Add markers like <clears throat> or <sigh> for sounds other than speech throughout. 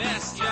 best,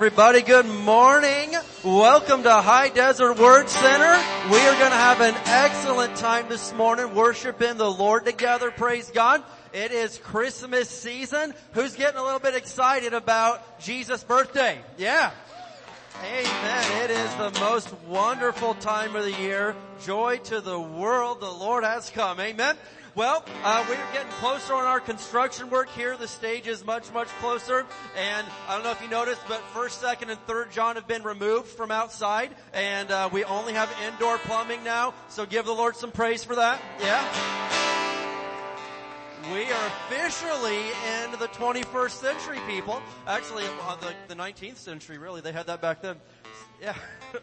everybody, good morning. Welcome to High Desert Word Center. We are going to have an excellent time this morning worshiping the Lord together. Praise God. It is Christmas season. Who's getting a little bit excited about Jesus' birthday? Yeah. Amen. It is the most wonderful time of the year. Joy to the world. The Lord has come. Amen. Well, uh, we're getting closer on our construction work here. The stage is much, much closer. And I don't know if you noticed, but first, second, and third John have been removed from outside. And uh, we only have indoor plumbing now. So give the Lord some praise for that. Yeah. We are officially in the 21st century, people. Actually, uh, the, the 19th century, really. They had that back then. Yeah. <laughs>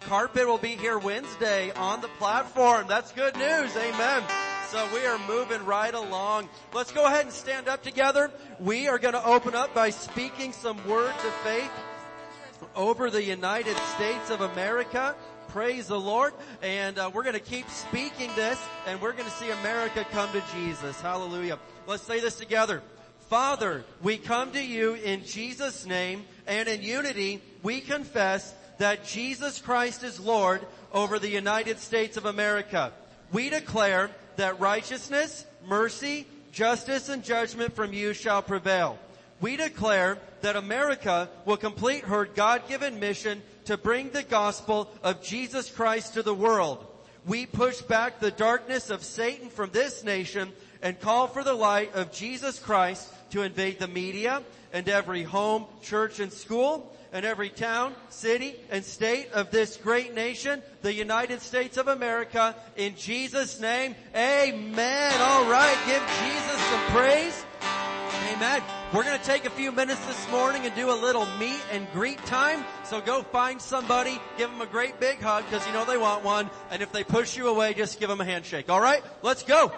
Carpet will be here Wednesday on the platform. That's good news. Amen. So we are moving right along. Let's go ahead and stand up together. We are going to open up by speaking some words of faith over the United States of America. Praise the Lord. And uh, we're going to keep speaking this and we're going to see America come to Jesus. Hallelujah. Let's say this together. Father, we come to you in Jesus' name and in unity we confess that Jesus Christ is Lord over the United States of America. We declare that righteousness, mercy, justice, and judgment from you shall prevail. We declare that America will complete her God-given mission to bring the gospel of Jesus Christ to the world. We push back the darkness of Satan from this nation and call for the light of Jesus Christ to invade the media and every home, church, and school, and every town, city, and state of this great nation, the United States of America, in Jesus' name, amen. Alright, give Jesus some praise. Amen. We're going to take a few minutes this morning and do a little meet and greet time. So go find somebody, give them a great big hug because you know they want one. And if they push you away, just give them a handshake. All right? Let's go.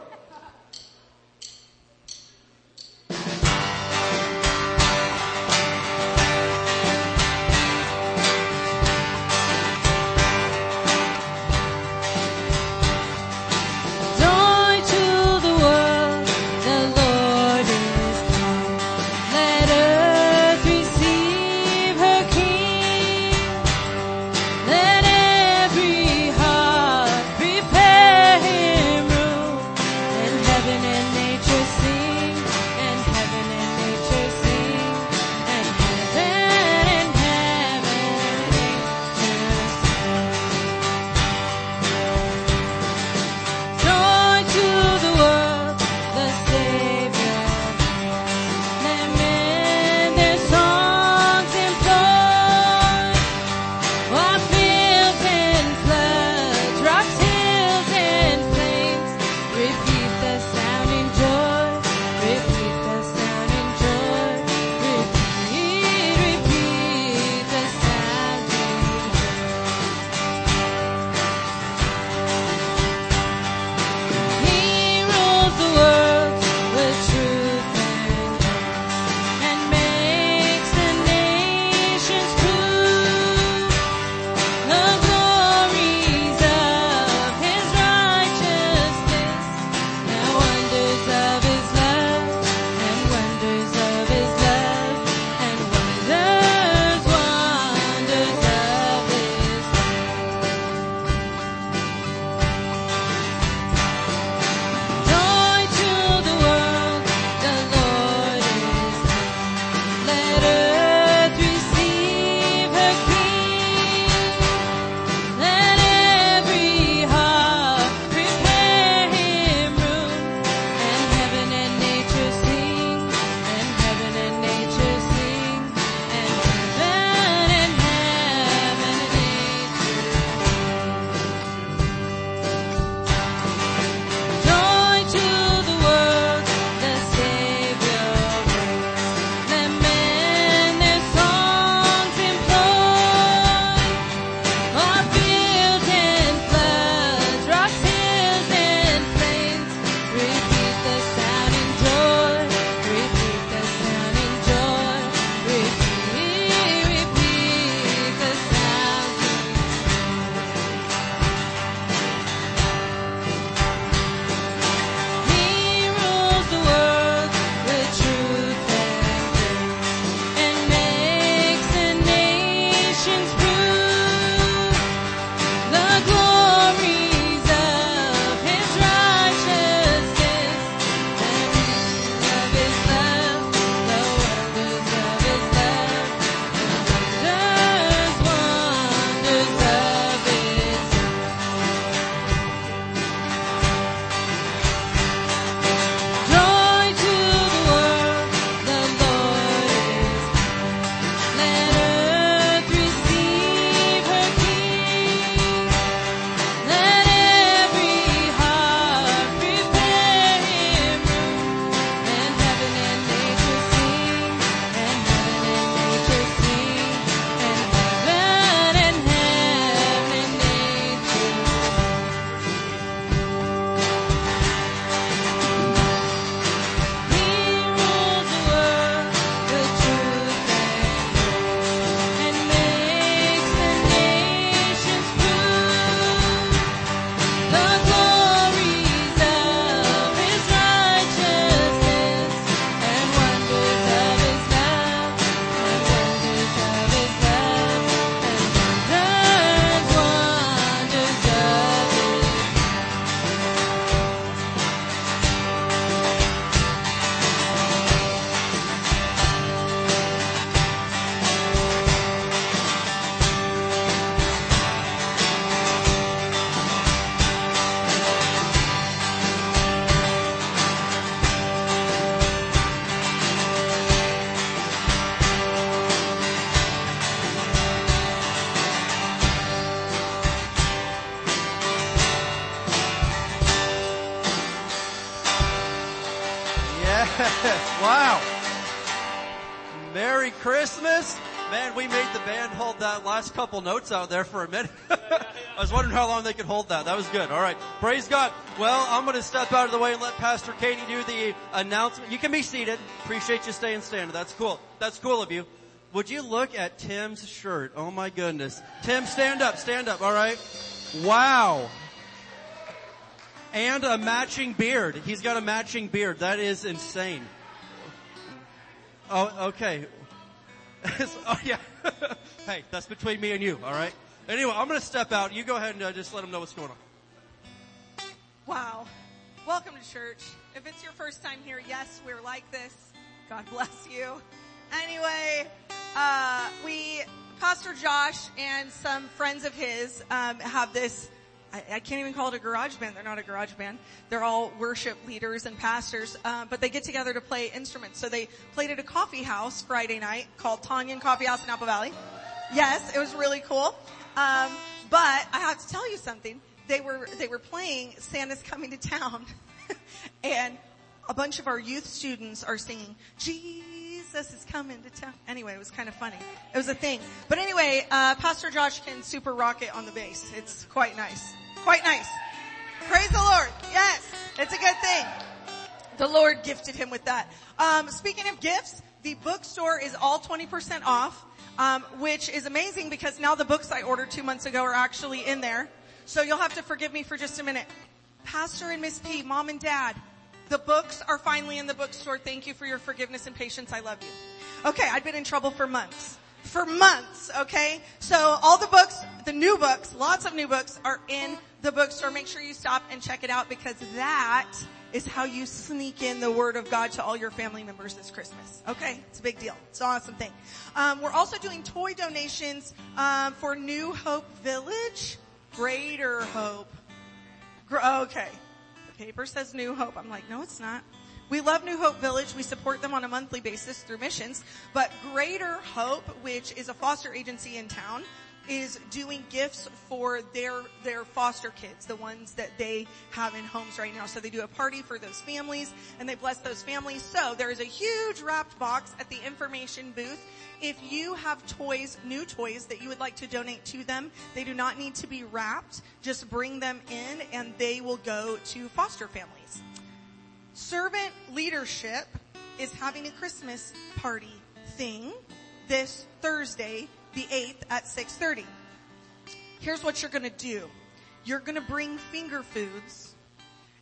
Hold that last couple notes out there for a minute. <laughs> I was wondering how long they could hold that. That was good. All right. Praise God. Well, I'm going to step out of the way and let Pastor Katie do the announcement. You can be seated. Appreciate you staying standing. That's cool. That's cool of you. Would you look at Tim's shirt? Oh my goodness. Tim, stand up. Stand up. All right. Wow. And a matching beard. He's got a matching beard. That is insane. Oh, okay. <laughs> oh yeah. <laughs> hey, that's between me and you, alright? Anyway, I'm gonna step out. You go ahead and uh, just let them know what's going on. Wow. Welcome to church. If it's your first time here, yes, we're like this. God bless you. Anyway, uh, we, Pastor Josh and some friends of his, um, have this, I, I, can't even call it a garage band. They're not a garage band. They're all worship leaders and pastors, uh, but they get together to play instruments. So they played at a coffee house Friday night called Tanyan Coffee House in Apple Valley. Yes, it was really cool. Um, but I have to tell you something. They were they were playing Santa's Coming to Town, <laughs> and a bunch of our youth students are singing Jesus is coming to town. Anyway, it was kind of funny. It was a thing. But anyway, uh, Pastor Josh can super rock it on the bass. It's quite nice. Quite nice. Praise the Lord. Yes, it's a good thing. The Lord gifted him with that. Um, speaking of gifts, the bookstore is all 20% off, um, which is amazing because now the books I ordered two months ago are actually in there. So you'll have to forgive me for just a minute. Pastor and Miss P, mom and dad, the books are finally in the bookstore. Thank you for your forgiveness and patience. I love you. Okay, I've been in trouble for months. For months, okay? So all the books, the new books, lots of new books are in the bookstore. Make sure you stop and check it out because that is how you sneak in the word of God to all your family members this Christmas. Okay, it's a big deal. It's an awesome thing. Um, we're also doing toy donations um, for New Hope Village, Greater Hope. Gr- okay, paper says New Hope. I'm like, no, it's not. We love New Hope Village. We support them on a monthly basis through missions. But Greater Hope, which is a foster agency in town, is doing gifts for their their foster kids, the ones that they have in homes right now. So they do a party for those families and they bless those families. So there is a huge wrapped box at the information booth. If you have toys, new toys that you would like to donate to them, they do not need to be wrapped. Just bring them in and they will go to foster families. Servant leadership is having a Christmas party thing this Thursday, the 8th at 6.30. Here's what you're gonna do. You're gonna bring finger foods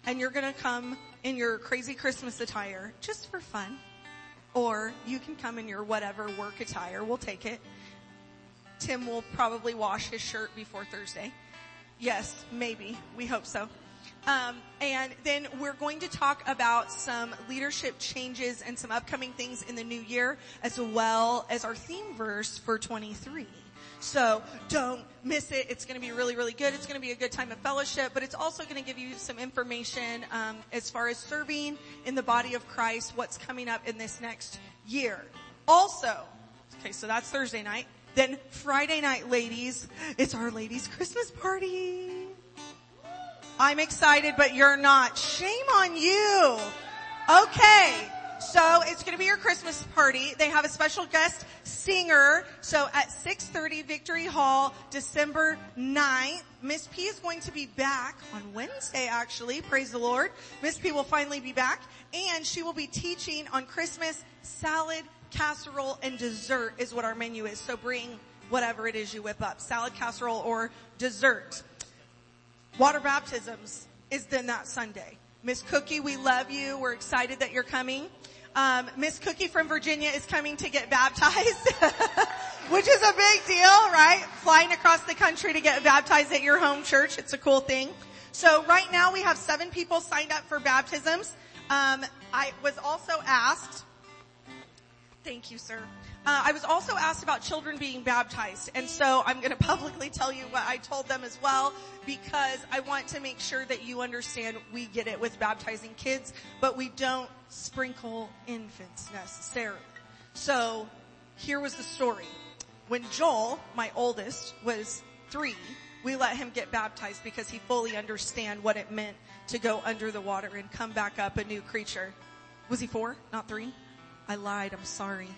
and you're gonna come in your crazy Christmas attire just for fun. Or you can come in your whatever work attire. We'll take it. Tim will probably wash his shirt before Thursday. Yes, maybe. We hope so. Um, and then we're going to talk about some leadership changes and some upcoming things in the new year, as well as our theme verse for 23. So don't miss it. It's going to be really, really good. It's going to be a good time of fellowship, but it's also going to give you some information um, as far as serving in the body of Christ, what's coming up in this next year. Also, okay, so that's Thursday night. Then Friday night, ladies, it's our ladies' Christmas party. I'm excited, but you're not. Shame on you. Okay. So it's going to be your Christmas party. They have a special guest singer. So at 6.30 Victory Hall, December 9th, Miss P is going to be back on Wednesday actually. Praise the Lord. Miss P will finally be back and she will be teaching on Christmas salad, casserole, and dessert is what our menu is. So bring whatever it is you whip up. Salad, casserole, or dessert. Water baptisms is then that Sunday. Miss Cookie, we love you. We're excited that you're coming. Um, Miss Cookie from Virginia is coming to get baptized, <laughs> which is a big deal, right? Flying across the country to get baptized at your home church. It's a cool thing. So right now we have seven people signed up for baptisms. Um, I was also asked, thank you, sir. Uh, I was also asked about children being baptized, and so I'm going <laughs> to publicly tell you what I told them as well, because I want to make sure that you understand we get it with baptizing kids, but we don't sprinkle infants necessarily. So here was the story. When Joel, my oldest, was three, we let him get baptized because he fully understand what it meant to go under the water and come back up a new creature. Was he four, not three? I lied. I'm sorry.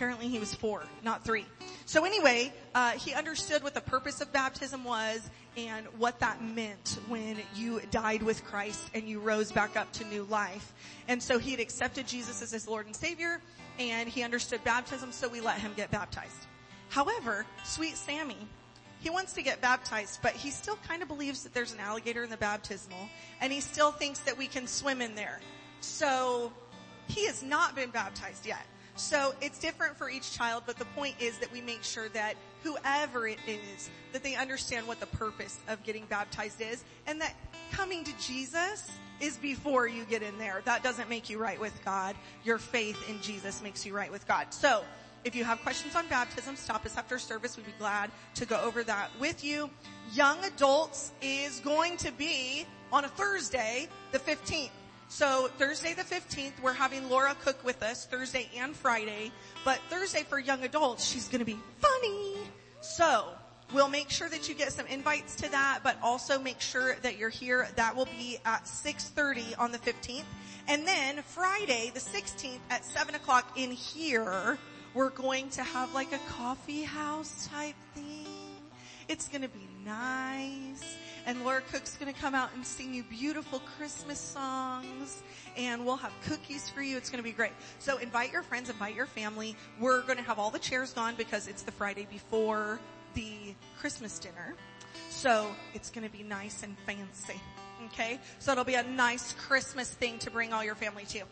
Apparently he was four, not three. So anyway, uh, he understood what the purpose of baptism was and what that meant when you died with Christ and you rose back up to new life. And so he had accepted Jesus as his Lord and Savior and he understood baptism, so we let him get baptized. However, sweet Sammy, he wants to get baptized, but he still kind of believes that there's an alligator in the baptismal and he still thinks that we can swim in there. So he has not been baptized yet. So it's different for each child, but the point is that we make sure that whoever it is, that they understand what the purpose of getting baptized is and that coming to Jesus is before you get in there. That doesn't make you right with God. Your faith in Jesus makes you right with God. So if you have questions on baptism, stop us after service. We'd be glad to go over that with you. Young adults is going to be on a Thursday, the 15th. So Thursday the 15th, we're having Laura Cook with us Thursday and Friday. But Thursday for young adults, she's gonna be funny. So we'll make sure that you get some invites to that, but also make sure that you're here. That will be at 6.30 on the 15th. And then Friday the 16th at 7 o'clock in here, we're going to have like a coffee house type thing. It's gonna be nice. And Laura Cook's gonna come out and sing you beautiful Christmas songs. And we'll have cookies for you. It's gonna be great. So invite your friends, invite your family. We're gonna have all the chairs gone because it's the Friday before the Christmas dinner. So it's gonna be nice and fancy. Okay? So it'll be a nice Christmas thing to bring all your family to.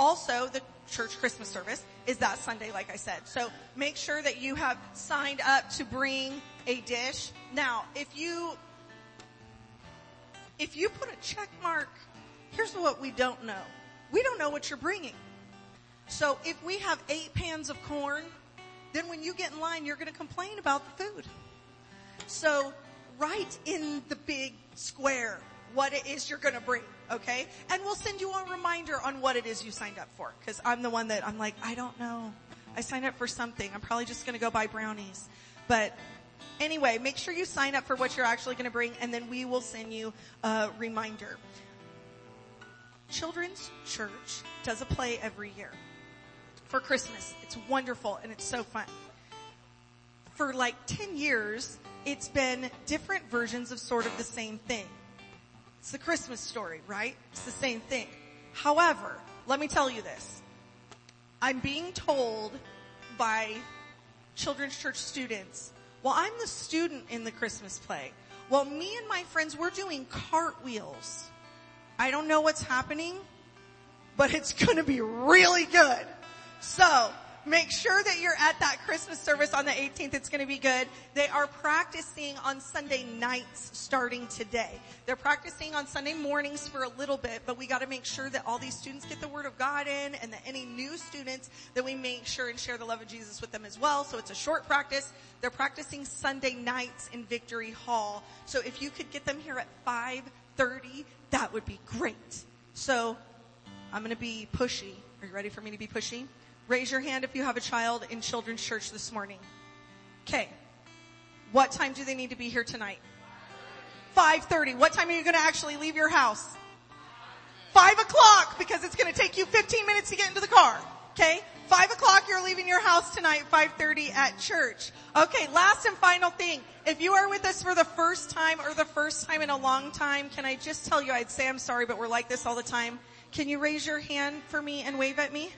Also, the church Christmas service is that Sunday, like I said. So make sure that you have signed up to bring a dish. Now, if you, if you put a check mark, here's what we don't know. We don't know what you're bringing. So if we have eight pans of corn, then when you get in line, you're going to complain about the food. So write in the big square what it is you're going to bring, okay? And we'll send you a reminder on what it is you signed up for. Cause I'm the one that I'm like, I don't know. I signed up for something. I'm probably just going to go buy brownies. But anyway, make sure you sign up for what you're actually going to bring and then we will send you a reminder. Children's Church does a play every year for Christmas. It's wonderful and it's so fun. For like 10 years, it's been different versions of sort of the same thing. It's the Christmas story, right? It's the same thing. However, let me tell you this. I'm being told by children's church students, well, I'm the student in the Christmas play. Well, me and my friends, we're doing cartwheels. I don't know what's happening, but it's gonna be really good. So, make sure that you're at that Christmas service on the 18th. It's gonna be good. They are practicing on Sunday nights starting today. They're practicing on Sunday mornings for a little bit, but we gotta make sure that all these students get the Word of God in and that any new students, that we make sure and share the love of Jesus with them as well. So it's a short practice. They're practicing Sunday nights in Victory Hall. So if you could get them here at 5.30, that would be great. So I'm gonna be pushy. Are you ready for me to be pushy? Raise your hand if you have a child in children's church this morning. Okay. What time do they need to be here tonight? 5.30. What time are you going to actually leave your house? 5 o'clock because it's going to take you 15 minutes to get into the car. Okay? 5 o'clock you're leaving your house tonight, 5.30 at church. Okay, last and final thing. If you are with us for the first time or the first time in a long time, can I just tell you, I'd say I'm sorry, but we're like this all the time. Can you raise your hand for me and wave at me?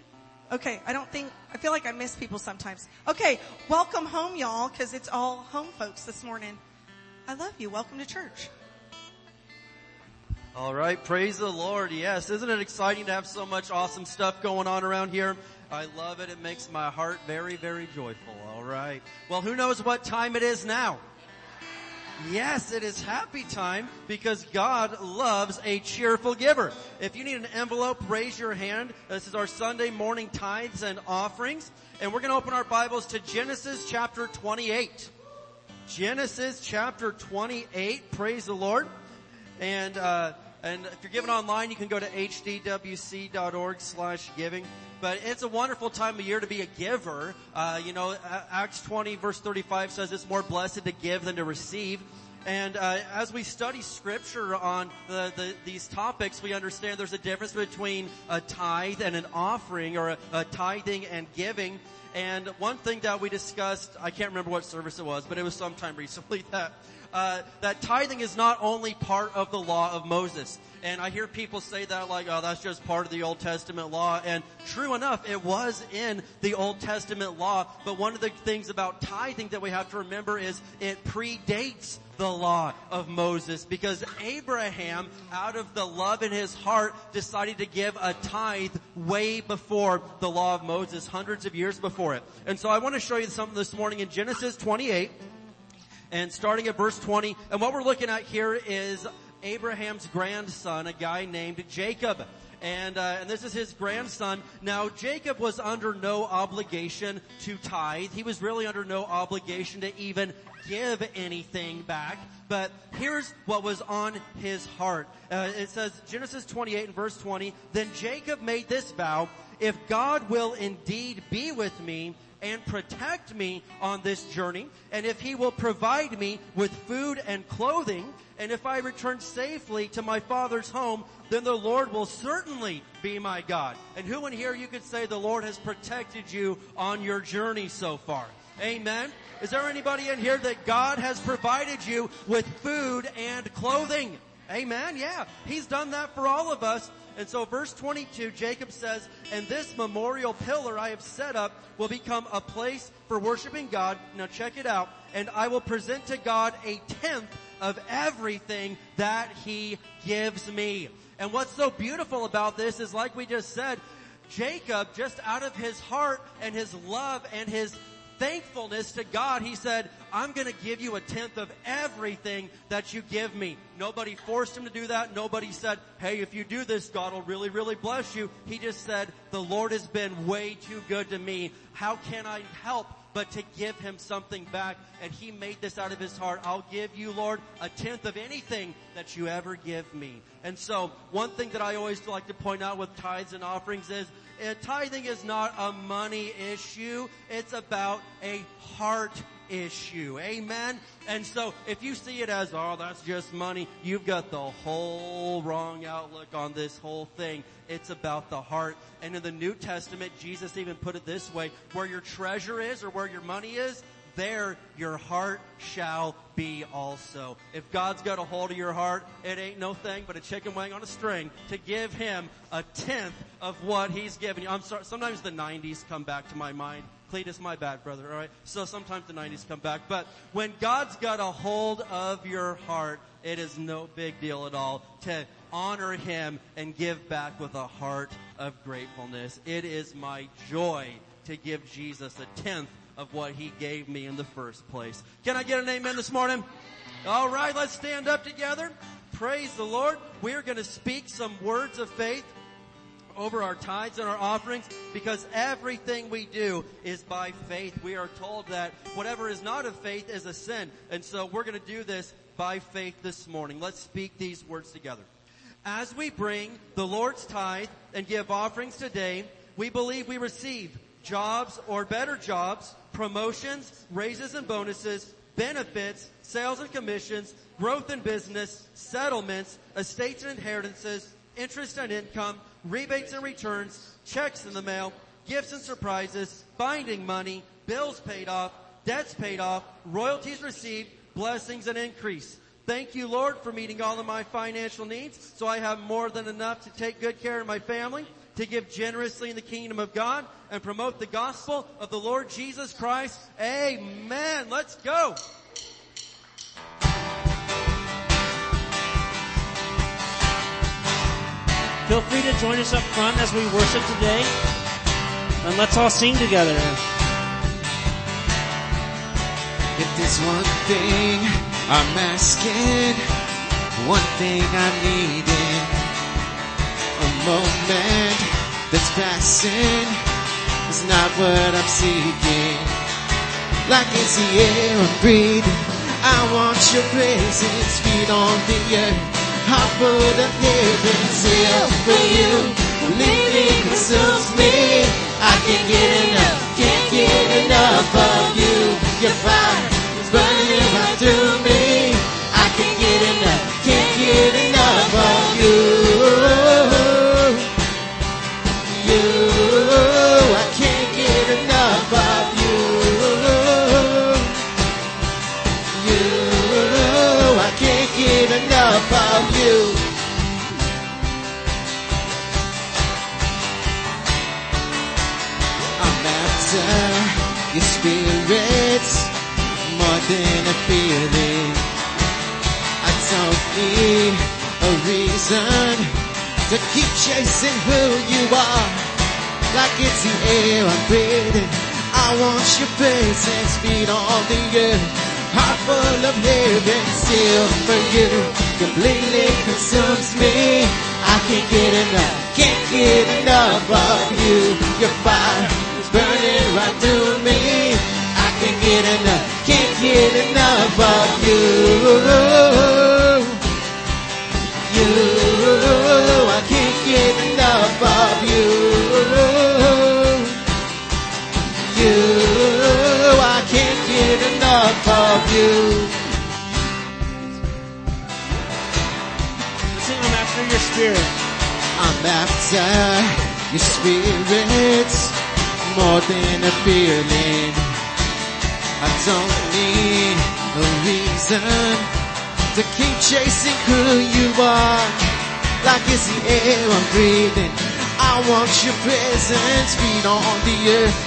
Okay, I don't think, I feel like I miss people sometimes. Okay, welcome home y'all, cause it's all home folks this morning. I love you. Welcome to church. All right, praise the Lord. Yes, isn't it exciting to have so much awesome stuff going on around here? I love it. It makes my heart very, very joyful. All right. Well, who knows what time it is now? Yes, it is happy time because God loves a cheerful giver. If you need an envelope, raise your hand. This is our Sunday morning tithes and offerings. And we're going to open our Bibles to Genesis chapter 28. Genesis chapter 28. Praise the Lord. And, uh, and if you're giving online, you can go to hdwc.org slash giving. But it's a wonderful time of year to be a giver. Uh, you know, Acts 20 verse 35 says it's more blessed to give than to receive. And uh, as we study scripture on the, the, these topics, we understand there's a difference between a tithe and an offering, or a, a tithing and giving. And one thing that we discussed, I can't remember what service it was, but it was sometime <laughs> recently that uh, that tithing is not only part of the law of Moses. And I hear people say that like, oh, that's just part of the Old Testament law. And true enough, it was in the Old Testament law. But one of the things about tithing that we have to remember is it predates the law of Moses because Abraham, out of the love in his heart, decided to give a tithe way before the law of Moses, hundreds of years before it. And so I want to show you something this morning in Genesis 28 and starting at verse 20. And what we're looking at here is Abraham's grandson, a guy named Jacob. And, uh, and this is his grandson. Now, Jacob was under no obligation to tithe. He was really under no obligation to even give anything back. But here's what was on his heart. Uh, it says, Genesis 28 and verse 20, Then Jacob made this vow, If God will indeed be with me, and protect me on this journey, and if he will provide me with food and clothing, and if I return safely to my father's home, then the Lord will certainly be my God. And who in here you could say the Lord has protected you on your journey so far? Amen. Is there anybody in here that God has provided you with food and clothing? Amen. Yeah. He's done that for all of us. And so verse 22, Jacob says, and this memorial pillar I have set up will become a place for worshiping God. Now check it out. And I will present to God a tenth of everything that he gives me. And what's so beautiful about this is like we just said, Jacob, just out of his heart and his love and his thankfulness to God, he said, I'm gonna give you a tenth of everything that you give me. Nobody forced him to do that. Nobody said, hey, if you do this, God will really, really bless you. He just said, the Lord has been way too good to me. How can I help but to give him something back. And he made this out of his heart. I'll give you, Lord, a tenth of anything that you ever give me. And so one thing that I always like to point out with tithes and offerings is uh, tithing is not a money issue. It's about a heart issue. Amen. And so if you see it as, oh, that's just money, you've got the whole wrong outlook on this whole thing. It's about the heart. And in the New Testament, Jesus even put it this way, where your treasure is or where your money is, there your heart shall be also. If God's got a hold of your heart, it ain't no thing but a chicken wing on a string to give Him a tenth of what He's given you. I'm sorry, sometimes the 90s come back to my mind. Cletus, my bad, brother, alright? So sometimes the 90s come back. But when God's got a hold of your heart, it is no big deal at all to honor Him and give back with a heart of gratefulness. It is my joy to give Jesus a tenth of what He gave me in the first place. Can I get an amen this morning? Alright, let's stand up together. Praise the Lord. We're gonna speak some words of faith over our tithes and our offerings because everything we do is by faith. We are told that whatever is not of faith is a sin. And so we're going to do this by faith this morning. Let's speak these words together. As we bring the Lord's tithe and give offerings today, we believe we receive jobs or better jobs, promotions, raises and bonuses, benefits, sales and commissions, growth in business, settlements, estates and inheritances, interest and income, rebates and returns, checks in the mail, gifts and surprises, binding money, bills paid off, debts paid off, royalties received, blessings and increase. Thank you, Lord, for meeting all of my financial needs so I have more than enough to take good care of my family, to give generously in the kingdom of God, and promote the gospel of the Lord Jesus Christ. Amen. Let's go. Feel free to join us up front as we worship today. And let's all sing together. If there's one thing I'm asking, one thing I need needing, a moment that's passing is not what I'm seeking. Like it's the air I'm breathing, I want your presence, feet on the earth. Heart full of heaven's here for you. Living consumes me. I can't get enough, can't get enough of you. Your fire is burning right through me. Feeling. I don't need a reason to keep chasing who you are. Like it's the air I'm breathing. I want your presence, feet on the earth. Heart full of heaven, still for you. Completely consumes me. I can't get enough, can't get enough of you. Your fire is burning right through me. I can't get enough, can't get enough of you. You, I can't get enough of you. You, I can't get enough of you. Sing, I'm after your spirit. I'm after your spirit more than a feeling. I don't need a reason to keep chasing who you are. Like it's the air I'm breathing. I want your presence, feet on the earth.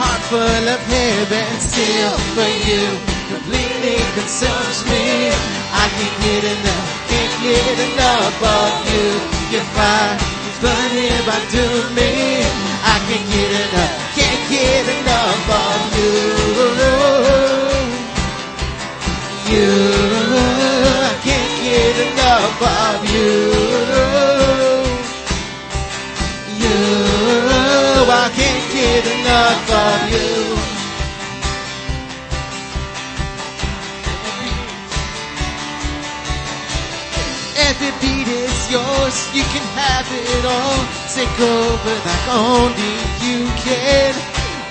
Heart full of heaven, still for you. Completely consumes me. I can't get enough, can't get enough of you. Your fire is burning right through me. I can't get enough, can't get enough of you. You, I can't get enough of you. You, I can't get enough of you. Every beat is yours, you can have it all. Take over like only you can.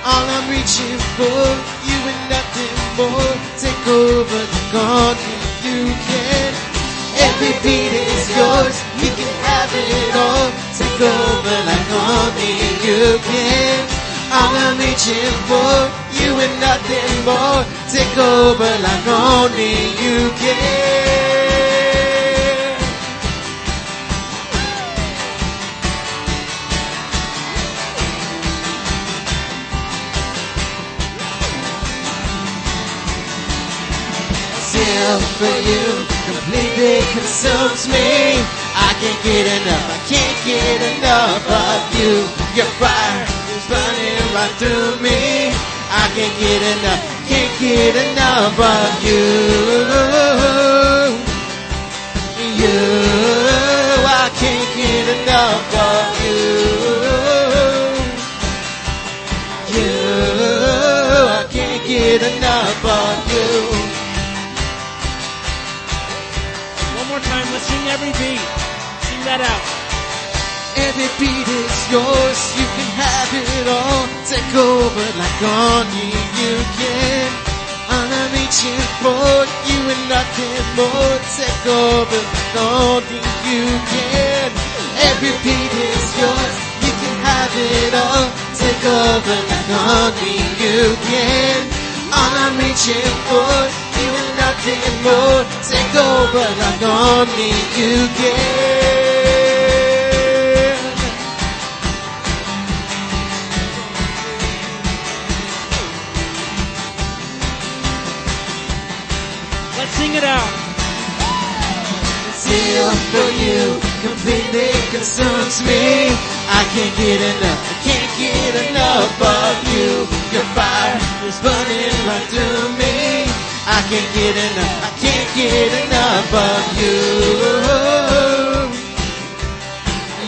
All I'm reaching for, you and nothing more. Take over like only you can. Every beat is yours, you can have it all. Take over like only you can. All I'm reaching for, you and nothing more. Take over like only you can. Still for you, completely consumes me. I can't get enough, I can't get enough of you. Your fire is burning right through me. I can't get enough, can't get enough of you. You, I can't get enough of you. You, I can't get enough of that out. Every beat is yours, you can have it all. Take over like only you can. I'm reaching for, you and nothing more. Take over like only you can. Every beat is yours, you can have it all. Take over like only you can. I'm reaching for, you and nothing more. Take over like only you can. Let's sing it out. Still for you, completely consumes me. I can't get enough, I can't get enough of you. Your fire is burning right through me. I can't get enough, I can't get enough of you.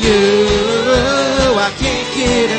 You, I can't get enough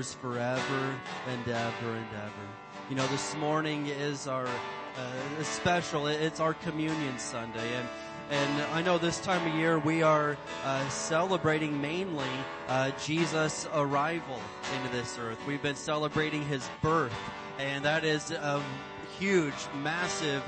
endures forever and ever and ever. You know, this morning is our uh, special. It's our communion Sunday, and and I know this time of year we are uh, celebrating mainly uh, Jesus' arrival into this earth. We've been celebrating His birth, and that is a huge, massive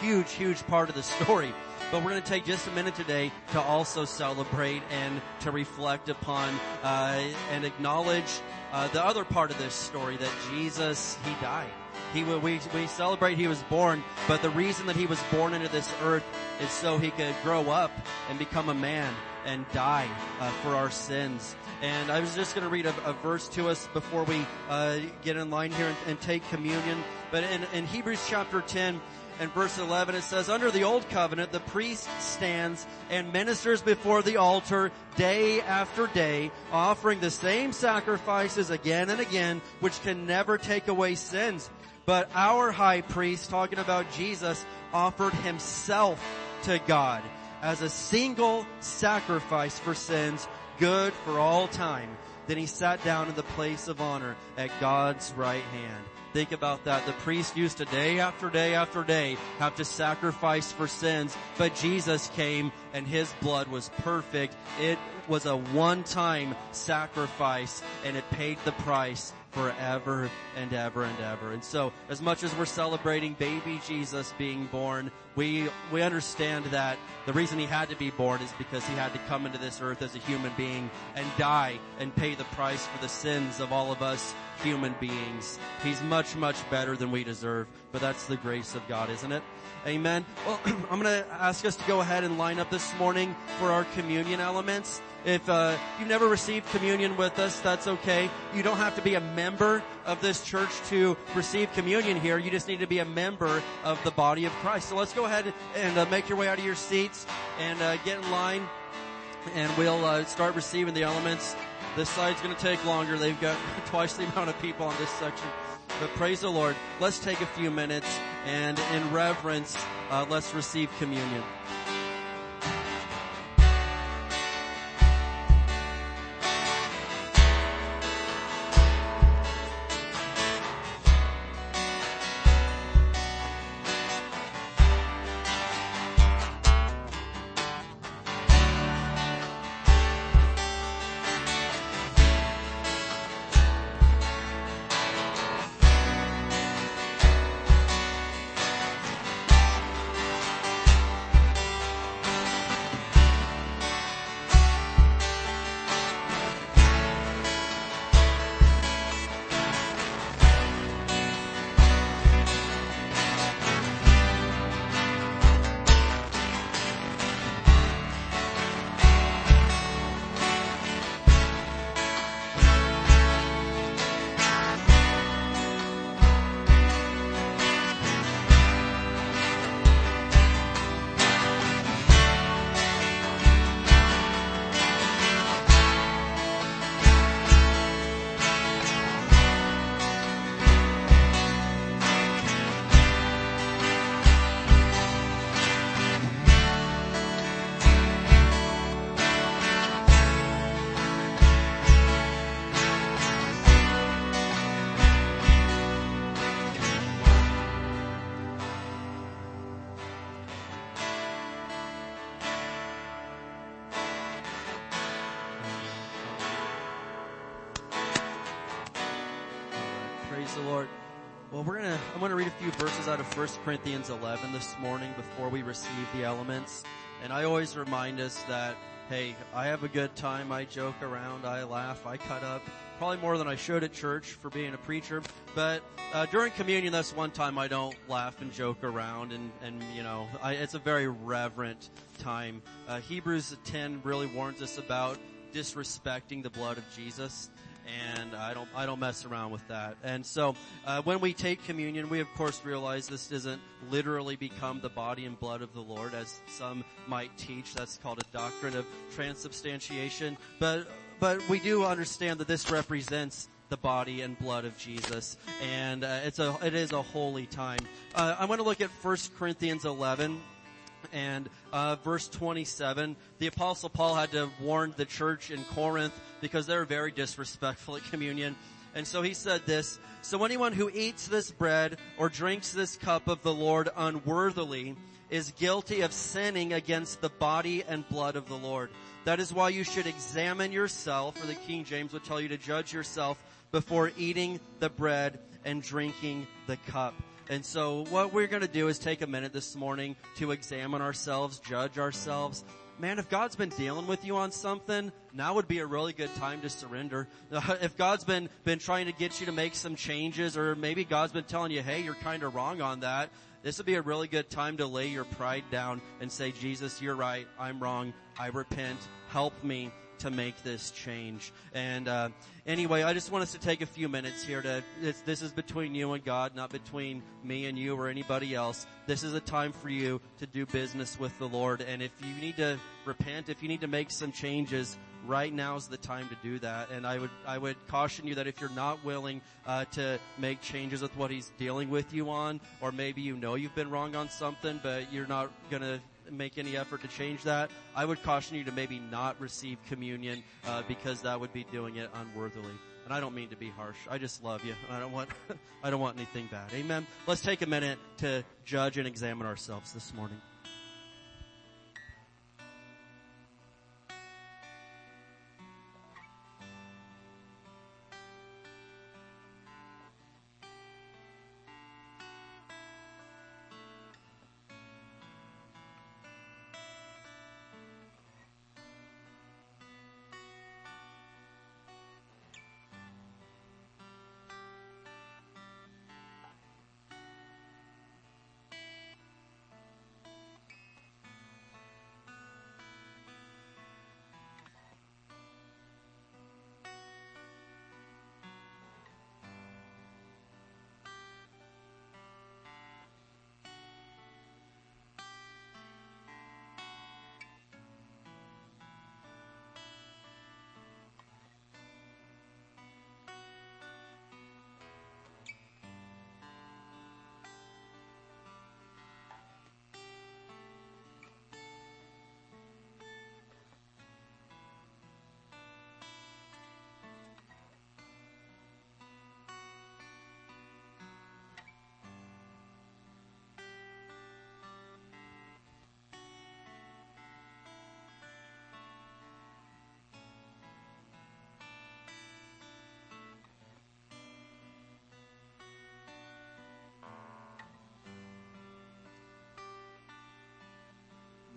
huge, huge part of the story. But we're going to take just a minute today to also celebrate and to reflect upon uh, and acknowledge uh, the other part of this story that Jesus he died. He we we celebrate he was born, but the reason that he was born into this earth is so he could grow up and become a man and die uh, for our sins. And I was just going to read a, a verse to us before we uh, get in line here and, and take communion. But in, in Hebrews chapter 10 and verse 11, it says, Under the old covenant, the priest stands and ministers before the altar day after day, offering the same sacrifices again and again, which can never take away sins. But our high priest, talking about Jesus, offered himself to God as a single sacrifice for sins, good for all time. Then he sat down in the place of honor at God's right hand. Think about that. The priest used to day after day after day have to sacrifice for sins, but Jesus came and his blood was perfect. It was a one-time sacrifice and it paid the price forever and ever and ever. And so, as much as we're celebrating baby Jesus being born, we, we understand that the reason he had to be born is because he had to come into this earth as a human being and die and pay the price for the sins of all of us human beings. He's much, much better than we deserve, but that's the grace of God, isn't it? Amen. Well, <clears throat> I'm going to ask us to go ahead and line up this morning for our communion elements. If uh, you've never received communion with us, that's okay. You don't have to be a member of this church to receive communion here. You just need to be a member of the body of Christ. So let's go ahead and uh, make your way out of your seats and uh, get in line, and we'll uh, start receiving the elements. This side's going to take longer. They've got <laughs> twice the amount of people on this section. But praise the Lord. Let's take a few minutes and in reverence, uh, let's receive communion. 1 Corinthians 11 this morning before we receive the elements. And I always remind us that, hey, I have a good time, I joke around, I laugh, I cut up, probably more than I should at church for being a preacher. But, uh, during communion, that's one time I don't laugh and joke around and, and, you know, I, it's a very reverent time. Uh, Hebrews 10 really warns us about disrespecting the blood of Jesus. And I don't I don't mess around with that. And so uh, when we take communion, we of course realize this doesn't literally become the body and blood of the Lord, as some might teach. That's called a doctrine of transubstantiation. But but we do understand that this represents the body and blood of Jesus, and uh, it's a it is a holy time. Uh, I want to look at 1 Corinthians 11 and uh, verse 27. The apostle Paul had to warn the church in Corinth because they were very disrespectful at communion. And so he said this, so anyone who eats this bread or drinks this cup of the Lord unworthily is guilty of sinning against the body and blood of the Lord. That is why you should examine yourself, or the King James would tell you to judge yourself before eating the bread and drinking the cup. And so what we're going to do is take a minute this morning to examine ourselves, judge ourselves. Man, if God's been dealing with you on something, now would be a really good time to surrender. <laughs> if God's been, been trying to get you to make some changes or maybe God's been telling you, hey, you're kind of wrong on that, this would be a really good time to lay your pride down and say, Jesus, you're right. I'm wrong. I repent. Help me to make this change. And uh, anyway, I just want us to take a few minutes here to. This, is between you and God, not between me and you or anybody else. This is a time for you to do business with the Lord. And if you need to repent, if you need to make some changes, right now is the time to do that. And I would I would caution you that if you're not willing uh, to make changes with what He's dealing with you on, or maybe you know you've been wrong on something, but you're not gonna make any effort to change that, I would caution you to maybe not receive communion uh, because that would be doing it unworthily. And I don't mean to be harsh. I just love you, and I don't want <laughs> I don't want anything bad. Amen. Let's take a minute to judge and examine ourselves this morning.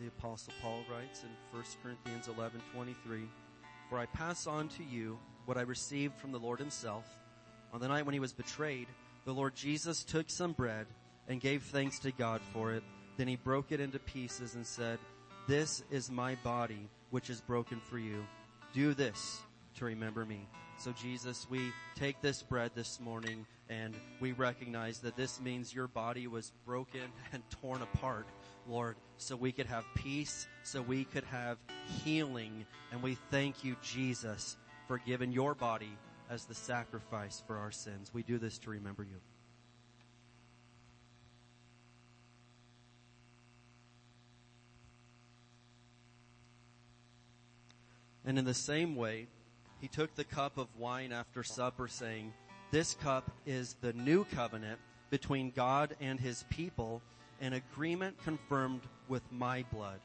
The apostle Paul writes in 1 Corinthians 11:23, "For I pass on to you what I received from the Lord himself. On the night when he was betrayed, the Lord Jesus took some bread and gave thanks to God for it. Then he broke it into pieces and said, "This is my body, which is broken for you. Do this to remember me." So Jesus, we take this bread this morning and we recognize that this means your body was broken <laughs> and torn apart, Lord, so we could have peace, so we could have healing. And we thank you, Jesus, for giving your body as the sacrifice for our sins. We do this to remember you. And in the same way, he took the cup of wine after supper saying, this cup is the new covenant between God and his people, an agreement confirmed with my blood.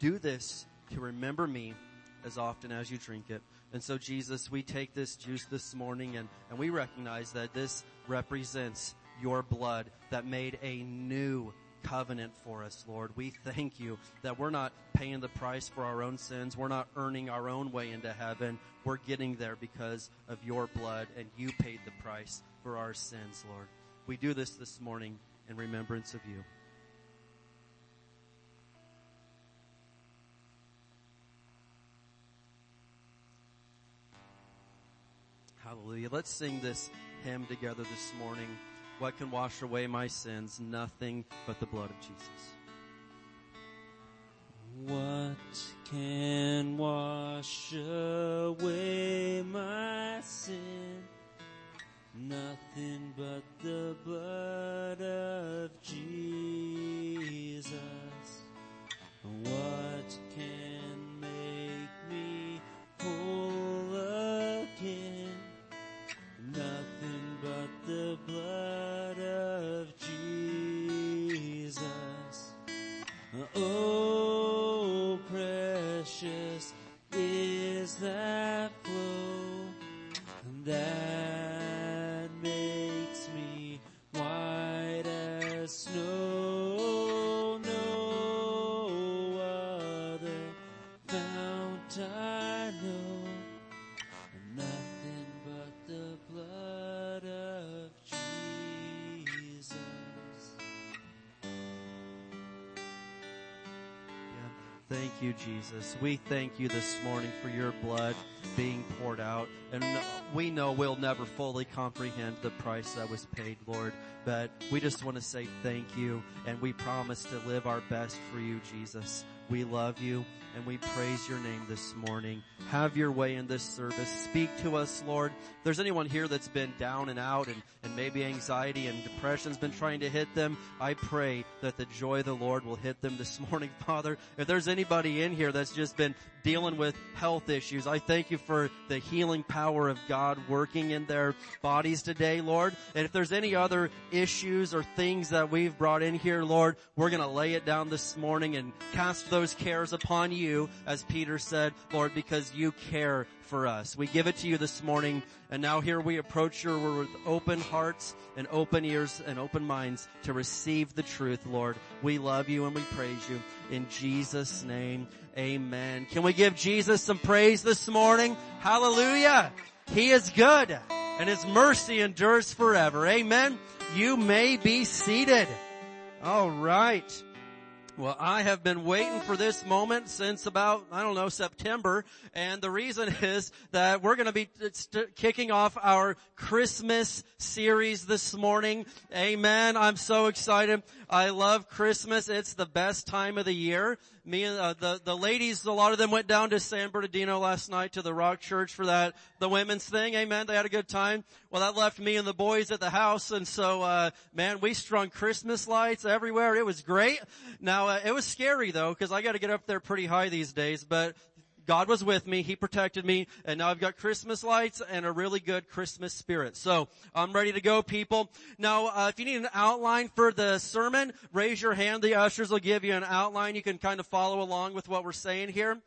Do this to remember me as often as you drink it. And so Jesus, we take this juice this morning and, and we recognize that this represents your blood that made a new covenant for us, Lord. We thank you that we're not paying the price for our own sins. We're not earning our own way into heaven. We're getting there because of your blood and you paid the price for our sins, Lord. We do this this morning in remembrance of you. Hallelujah. Let's sing this hymn together this morning. What can wash away my sins? Nothing but the blood of Jesus. What can wash away my sin? Nothing but the blood of Jesus. What can Oh, Jesus. We thank you this morning for your blood being poured out. And we know we'll never fully comprehend the price that was paid, Lord. But we just want to say thank you. And we promise to live our best for you, Jesus. We love you and we praise your name this morning. Have your way in this service. Speak to us, Lord. If there's anyone here that's been down and out and, and maybe anxiety and depression's been trying to hit them, I pray that the joy of the Lord will hit them this <laughs> morning, Father. If there's anybody in here that's just been dealing with health issues, I thank you for the healing power of God working in their bodies today, Lord. And if there's any other issues or things that we've brought in here, Lord, we're gonna lay it down this morning and cast those cares upon you, as Peter said, Lord, because you care for us. We give it to you this morning, and now here we approach your word with open hearts and open ears and open minds to receive the truth, Lord. We love you and we praise you. In Jesus' name, amen. Can we give Jesus some praise this morning? Hallelujah. He is good and his mercy endures forever. Amen. You may be seated. All right. Well, I have been waiting for this moment since about, I don't know, September. And the reason <laughs> is that we're going to be st- kicking off our Christmas series this morning. Amen. I'm so excited. I love Christmas. It's the best time of the year. Me and uh, the, the ladies, a lot of them went down to San Bernardino last night to the Rock Church for that, the women's thing. Amen. They had a good time. Well, that left me and the boys at the house. And so, uh, man, we strung Christmas lights everywhere. It was great. Now, uh, it was scary though, cause I gotta get up there pretty high these days, but God was with me. He protected me. And now I've got Christmas lights and a really good Christmas spirit. So I'm ready to go, people. Now, uh, if you need an outline for the sermon, raise your hand. The ushers will give you an outline. You can kind of follow along with what we're saying here.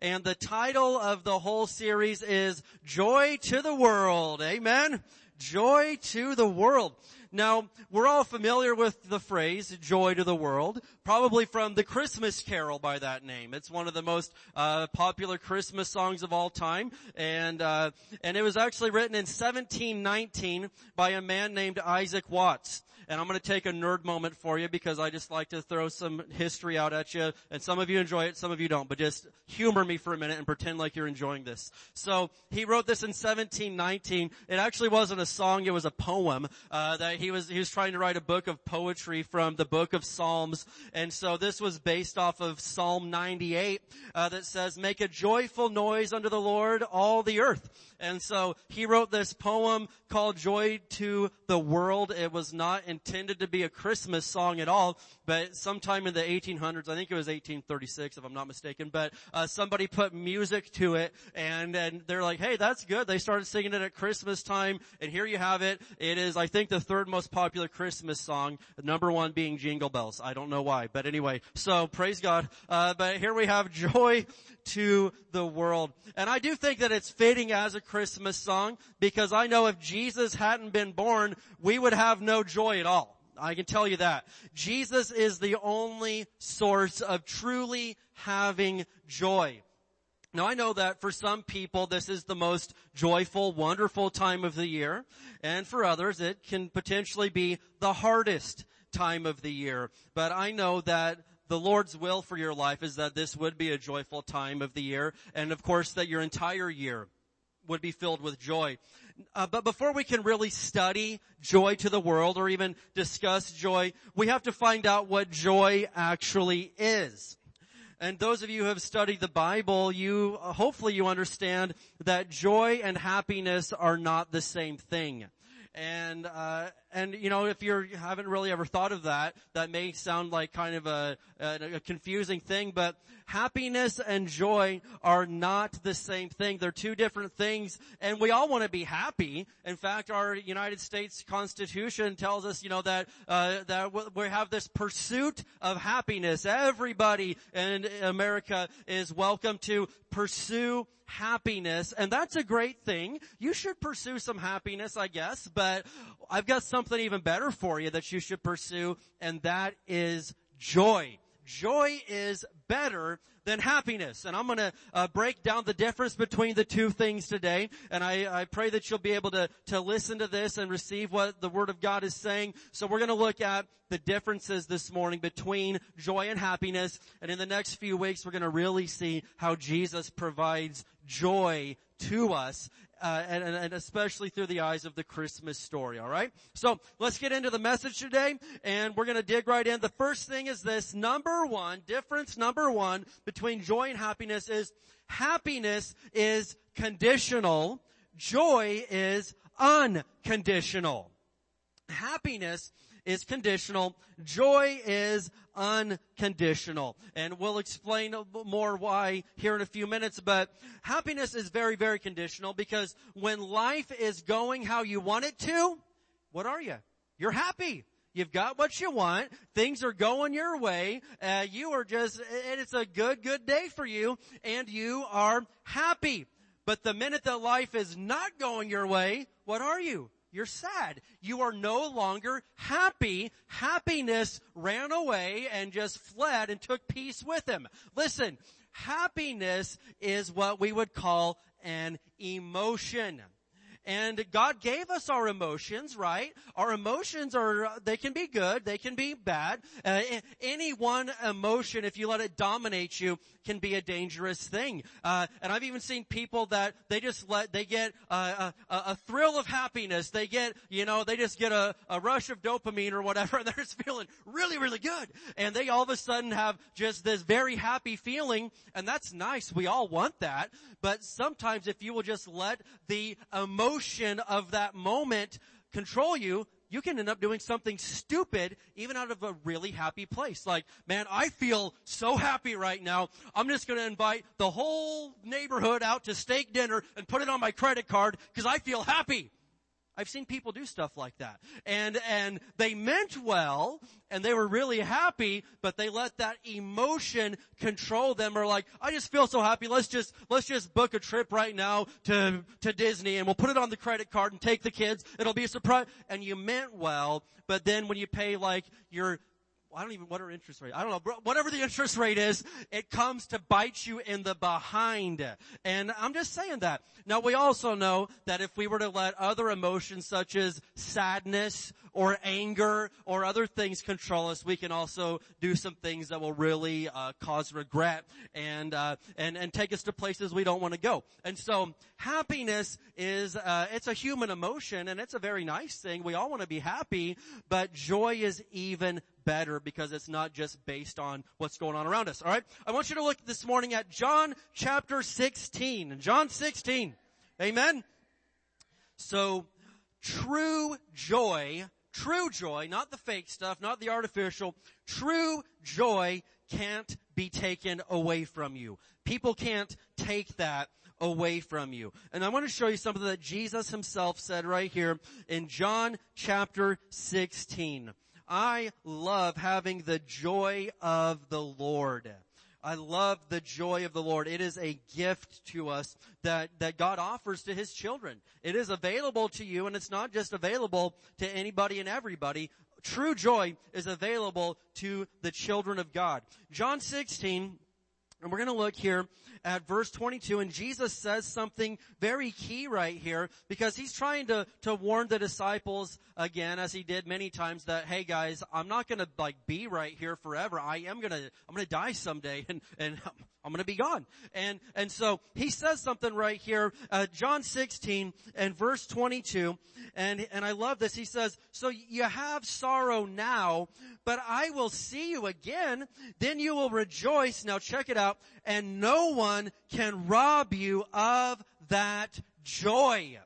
And the title of the whole series is Joy to the World. Amen. Joy to the world. Now, we're all familiar with the phrase, joy to the world, probably from the Christmas Carol by that name. It's one of the most, uh, popular Christmas songs of all time. And, uh, and it was actually written in 1719 by a man named Isaac Watts. And I'm going to take a nerd moment for you because I just like to throw some history out at you. And some of you enjoy it, some of you don't. But just humor me for a minute and pretend like you're enjoying this. So he wrote this in 1719. It actually wasn't a song; it was a poem uh, that he was he was trying to write a book of poetry from the book of Psalms. And so this was based off of Psalm 98 uh, that says, "Make a joyful noise unto the Lord, all the earth." And so he wrote this poem called Joy to the World. It was not intended to be a Christmas song at all, but sometime in the 1800s, I think it was 1836 if I'm not mistaken, but uh, somebody put music to it and, and they're like, hey, that's good. They started singing it at Christmas time and here you have it. It is, I think, the third most popular Christmas song, number one being Jingle Bells. I don't know why, but anyway, so praise God. Uh, but here we have Joy to the World. And I do think that it's fitting as a Christmas song because I know if Jesus hadn't been born, we would have no joy at all. I can tell you that. Jesus is the only source of truly having joy. Now I know that for some people this is the most joyful, wonderful time of the year, and for others it can potentially be the hardest time of the year. But I know that the Lord's will for your life is that this would be a joyful time of the year, and of course that your entire year would be filled with joy. Uh, but before we can really study joy to the world or even discuss joy, we have to find out what joy actually is. And those of you who have studied the Bible, you, uh, hopefully you understand that joy and happiness are not the same thing. And, uh, and you know, if you're, haven't really ever thought of that, that may sound like kind of a, a, a confusing thing, but happiness and joy are not the same thing. They're two different things, and we all want to be happy. In fact, our United States Constitution tells us, you know, that, uh, that we- have this pursuit of happiness. Everybody in America is welcome to pursue happiness, and that's a great thing. You should pursue some happiness, I guess, but I've got something even better for you that you should pursue, and that is joy. Joy is better than happiness. And I'm gonna uh, break down the difference between the two things today. And I, I pray that you'll be able to, to listen to this and receive what the Word of God is saying. So we're gonna look at the differences this morning between joy and happiness. And in the next few weeks, we're gonna really see how Jesus provides joy to us uh, and, and- especially through the eyes of the Christmas story. All right. So let's get into the message today, and we're to dig right in. The first thing is this: number one difference. Number one between joy and happiness is happiness is conditional. Joy is unconditional. Happiness is conditional. Joy is unconditional. And we'll explain more why here in a few minutes, but happiness is very, very conditional because when life is going how you want it to, what are you? You're happy. You've got what you want. Things are going your way. Uh, you are just, it's a good, good day for you, and you are happy. But the minute that life is not going your way, what are you? You're sad. You are no longer happy. Happiness ran away and just fled and took peace with him. Listen, happiness is what we would call an emotion. And God gave us our emotions, right? Our emotions are, they can be good, they can be bad. Uh, any one emotion, if you let it dominate you, can be a dangerous thing. Uh, and I've even seen people that they just let, they get uh, a, a, a thrill of happiness. They get, you know, they just get a, a rush of dopamine or whatever, <laughs> and they're just feeling really, really good. And they all of a sudden have just this very happy feeling, and that's nice. We all want that. But sometimes if you will just let the emotion of that moment control you, you can end up doing something stupid even out of a really happy place. Like, man, I feel so happy right now. I'm just gonna invite the whole neighborhood out to steak dinner and put it on my credit card because I feel happy. I've seen people do stuff like that. And, and they meant well, and they were really happy, but they let that emotion control them or like, I just feel so happy, let's just, let's just book a trip right now to, to Disney and we'll put it on the credit card and take the kids, it'll be a surprise. And you meant well, but then when you pay like your I don't even, what are interest rate? I don't know, whatever the interest rate is, it comes to bite you in the behind. And I'm just saying that. Now we also know that if we were to let other emotions such as sadness or anger or other things control us, we can also do some things that will really uh, cause regret and uh, and and take us to places we don't want to go. And so happiness is uh, it's a human emotion and it's a very nice thing. We all want to be happy, but joy is even better because it's not just based on what's going on around us. All right, I want you to look this morning at John chapter 16. John 16, Amen. So true joy, true joy, not the fake stuff, not the artificial, true joy can't be taken away from you. People can't take that away from you. And I want to show you something that Jesus himself said right here in John chapter 16. I love having the joy of the Lord. I love the joy of the Lord. It is a gift to us that, that God offers to His children. It is available to you and it's not just available to anybody and everybody. True joy is available to the children of God. John 16, And we're going to look here at verse 22 and Jesus says something very key right here because he's trying to, to warn the disciples again as he did many times that, hey guys, I'm not going to like be right here forever. I am going to, I'm going to die someday <laughs> and, and I'm going to be gone. And, and so he says something right here, uh, John 16 and verse 22 and, and I love this. He says, so you have sorrow now, but I will see you again. Then you will rejoice. Now check it out. And no one can rob you of that joy.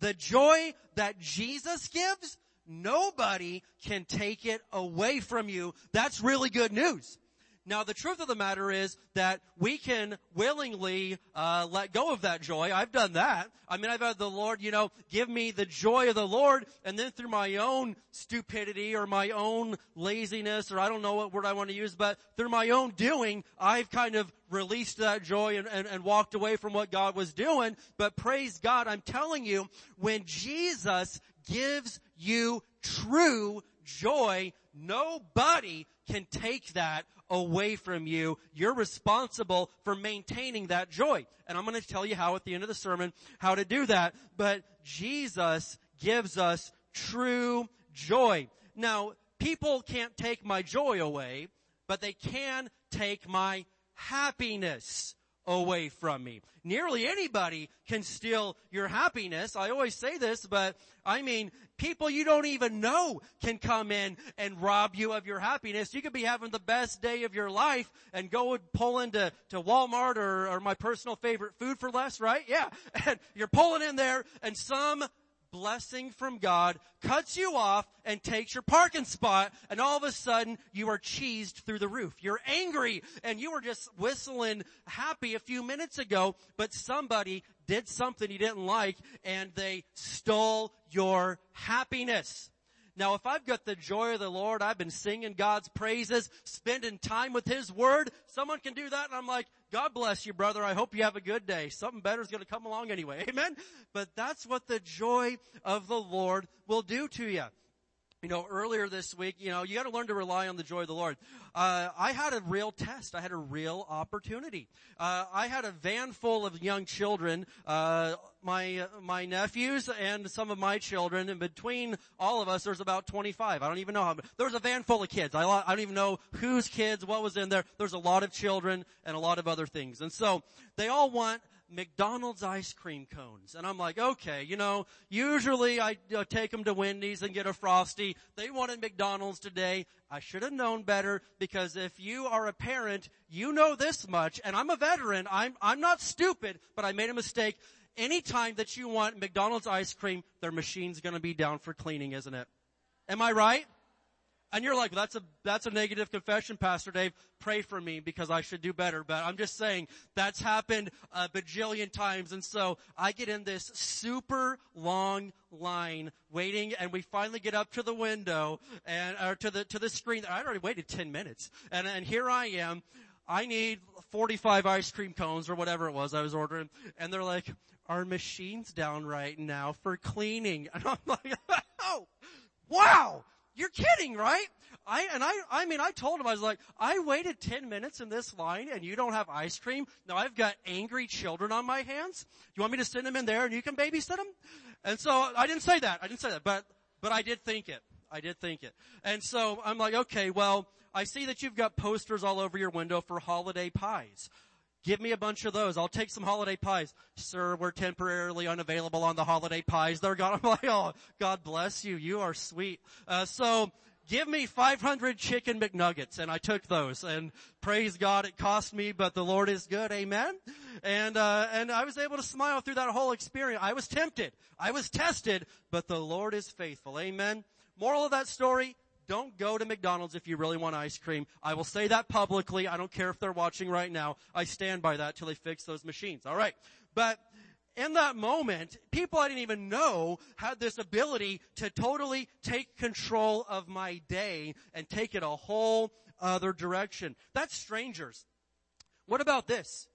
The joy that Jesus gives, nobody can take it away from you. That's really good news. Now the truth of the matter is that we can willingly uh, let go of that joy. I've done that. I mean, I've had the Lord, you know, give me the joy of the Lord, and then through my own stupidity or my own laziness, or I don't know what word I want to use, but through my own doing, I've kind of released that joy and, and, and walked away from what God was doing. But praise God, I'm telling you, when Jesus gives you true joy, nobody can take that away from you. You're responsible for maintaining that joy. And I'm going to tell you how at the end of the sermon, how to do that. But Jesus gives us true joy. Now, people can't take my joy away, but they can take my happiness away from me. Nearly anybody can steal your happiness. I always say this, but I mean, people you don't even know can come in and rob you of your happiness. You could be having the best day of your life and go and pull into to Walmart or, or my personal favorite Food 4 Less, right? Yeah. <laughs> And you're pulling in there and some blessing from God cuts you off and takes your parking spot and all of a sudden you are cheesed through the roof. You're angry and you were just whistling happy a few minutes ago, but somebody did something you didn't like and they stole your happiness. Now if I've got the joy of the Lord, I've been singing God's praises, spending time with His Word, someone can do that and I'm like, God bless you brother, I hope you have a good day. Something better is gonna come along anyway. <laughs> Amen? But that's what the joy of the Lord will do to you. You know, earlier this week, you know, you gotta learn to rely on the joy of the Lord. Uh, I had a real test. I had a real opportunity. Uh, I had a van full of young children, uh, my, my nephews and some of my children, and between all of us, there's about 25. I don't even know how, Many. there was a van full of kids. I, I don't even know whose kids, what was in there. There's a lot of children and a lot of other things. And so, they all want McDonald's ice cream cones. And I'm like, okay, you know, usually I uh, take them to Wendy's and get a Frosty. They wanted McDonald's today. I should have known better because if you are a parent, you know this much and I'm a veteran. I'm, I'm not stupid, but I made a mistake. Anytime that you want McDonald's ice cream, their machine's gonna be down for cleaning, isn't it? Am I right? And you're like, that's a, that's a negative confession, Pastor Dave. Pray for me because I should do better. But I'm just saying that's happened a bajillion times. And so I get in this super long line waiting and we finally get up to the window and, or to the, to the screen. I'd already waited 10 minutes. And, and here I am. I need 45 ice cream cones or whatever it was I was ordering. And they're like, our machine's down right now for cleaning. <laughs> And I'm like, <laughs> oh, wow. You're kidding, right? I, and I, I mean, I told him, I was like, I waited 10 minutes in this line and you don't have ice cream. Now I've got angry children on my hands. You want me to send them in there and you can babysit them? And so I didn't say that. I didn't say that, but, but I did think it. I did think it. And so I'm like, okay, well, I see that you've got posters all over your window for holiday pies. Give me a bunch of those. I'll take some holiday pies. Sir, we're temporarily unavailable on the holiday pies. They're gone. <laughs> I'm like, oh, God bless you. You are sweet. Uh, so give me 500 chicken McNuggets. And I took those and praise God it cost me, but the Lord is good. Amen. And, uh, and I was able to smile through that whole experience. I was tempted. I was tested, but the Lord is faithful. Amen. Moral of that story, don't go to McDonald's if you really want ice cream. I will say that publicly. I don't care if they're watching right now. I stand by that till they fix those machines. All right. But in that moment, people I didn't even know had this ability to totally take control of my day and take it a whole other direction. That's strangers. What about this?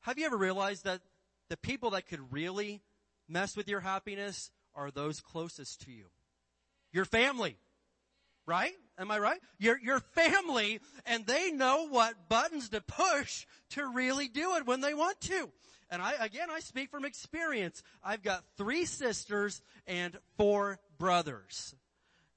Have you ever realized that the people that could really mess with your happiness are those closest to you? Your family right? Am I right? Your, your family, and they know what buttons to push to really do it when they want to. And I, again, I speak from experience. I've got three sisters and four brothers.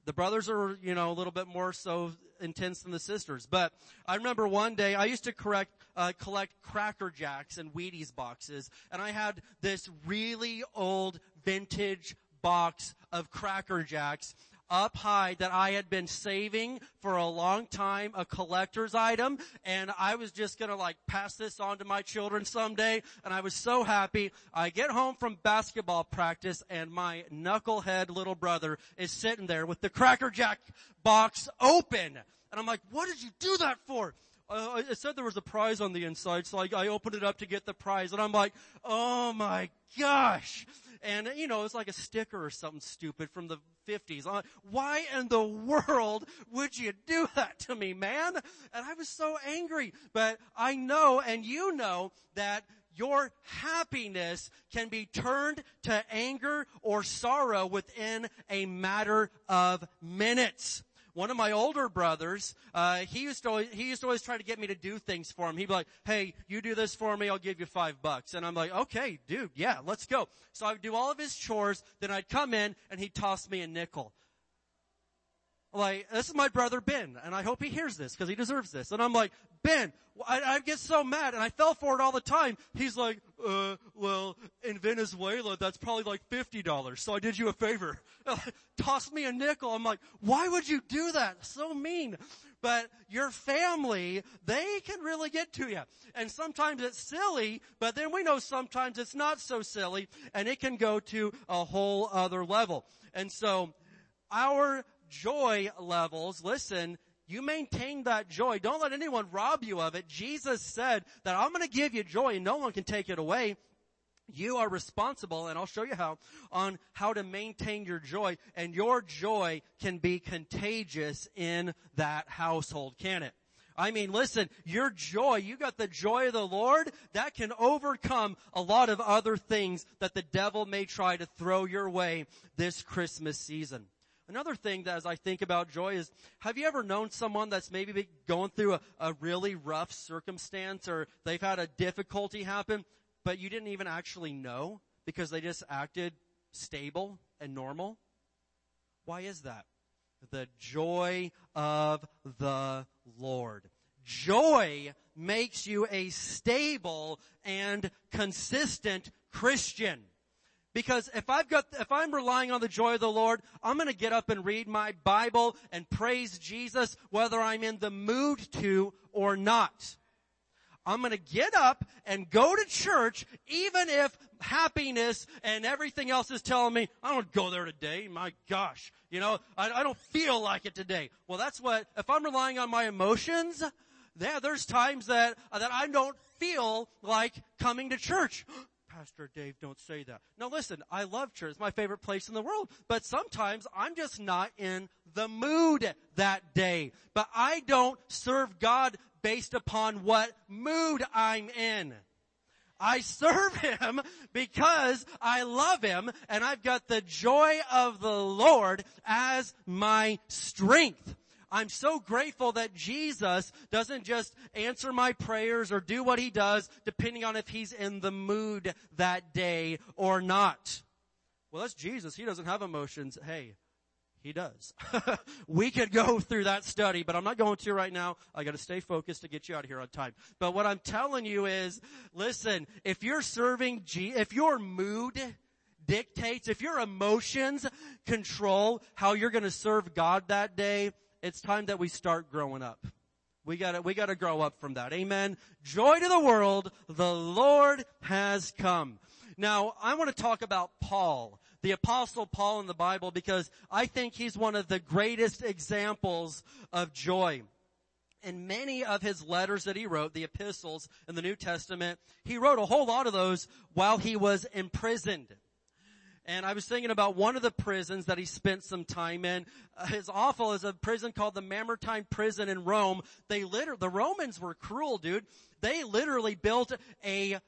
The brothers are, you know, a little bit more so intense than the sisters. But I remember one day I used to correct, uh, collect Cracker Jacks and Wheaties boxes, and I had this really old vintage box of Cracker Jacks up high that I had been saving for a long time, a collector's item, and I was just gonna like pass this on to my children someday, and I was so happy. I get home from basketball practice and my knucklehead little brother is sitting there with the Cracker Jack box open. And I'm like, what did you do that for? Uh, it said there was a prize on the inside, so I, I opened it up to get the prize, and I'm like, oh my gosh. And you know, it's like a sticker or something stupid from the 50s. I'm like, Why in the world would you do that to me, man? And I was so angry. But I know, and you know, that your happiness can be turned to anger or sorrow within a matter of minutes one of my older brothers, uh, he used to always, he used to always try to get me to do things for him. He'd be like, "Hey, you do this for me, I'll give you five bucks." And I'm like, "Okay, dude, yeah, let's go." So I would do all of his chores, then I'd come in and he'd toss me a nickel. Like, this is my brother Ben, and I hope he hears this because he deserves this. And I'm like, Ben, I, I get so mad, and I fell for it all the time. He's like, uh, well, in Venezuela, that's probably like $50, so I did you a favor. <laughs> Toss me a nickel. I'm like, why would you do that? So mean. But your family, they can really get to you. And sometimes it's silly, but then we know sometimes it's not so silly, and it can go to a whole other level. And so, our joy levels, listen, you maintain that joy. Don't let anyone rob you of it. Jesus said that I'm going to give you joy and no one can take it away. You are responsible, and I'll show you how, on how to maintain your joy, and your joy can be contagious in that household, can it? I mean, listen, your joy, you got the joy of the Lord, that can overcome a lot of other things that the devil may try to throw your way this Christmas season. Another thing that as I think about joy is, have you ever known someone that's maybe going through a, a really rough circumstance or they've had a difficulty happen, but you didn't even actually know because they just acted stable and normal? Why is that? The joy of the Lord. Joy makes you a stable and consistent Christian. Because if I've got, if I'm relying on the joy of the Lord, I'm gonna get up and read my Bible and praise Jesus whether I'm in the mood to or not. I'm gonna get up and go to church even if happiness and everything else is telling me, I don't go there today. My gosh. You know, I, I don't feel like it today. Well, that's what, if I'm relying on my emotions, yeah, there's times that, that I don't feel like coming to church. Pastor Dave, don't say that. Now listen, I love church. It's my favorite place in the world. But sometimes I'm just not in the mood that day. But I don't serve God based upon what mood I'm in. I serve <laughs> Him because I love Him and I've got the joy of the Lord as my strength. I'm so grateful that Jesus doesn't just answer my prayers or do what he does depending on if he's in the mood that day or not. Well, that's Jesus. He doesn't have emotions. Hey, he does. <laughs> we could go through that study, but I'm not going to right now. I gotta stay focused to get you out of here on time. But what I'm telling you is, listen, if you're serving G, if your mood dictates, if your emotions control how you're gonna serve God that day, it's time that we start growing up. We gotta, we gotta grow up from that. Amen. Joy to the world. The Lord has come. Now, I want to talk about Paul, the apostle Paul in the Bible, because I think he's one of the greatest examples of joy. In many of his letters that he wrote, the epistles in the New Testament, he wrote a whole lot of those while he was imprisoned. And I was thinking about one of the prisons that he spent some time in. Uh, awful is a prison called the Mamertine prison in Rome. They literally, the Romans were cruel, dude. They literally built a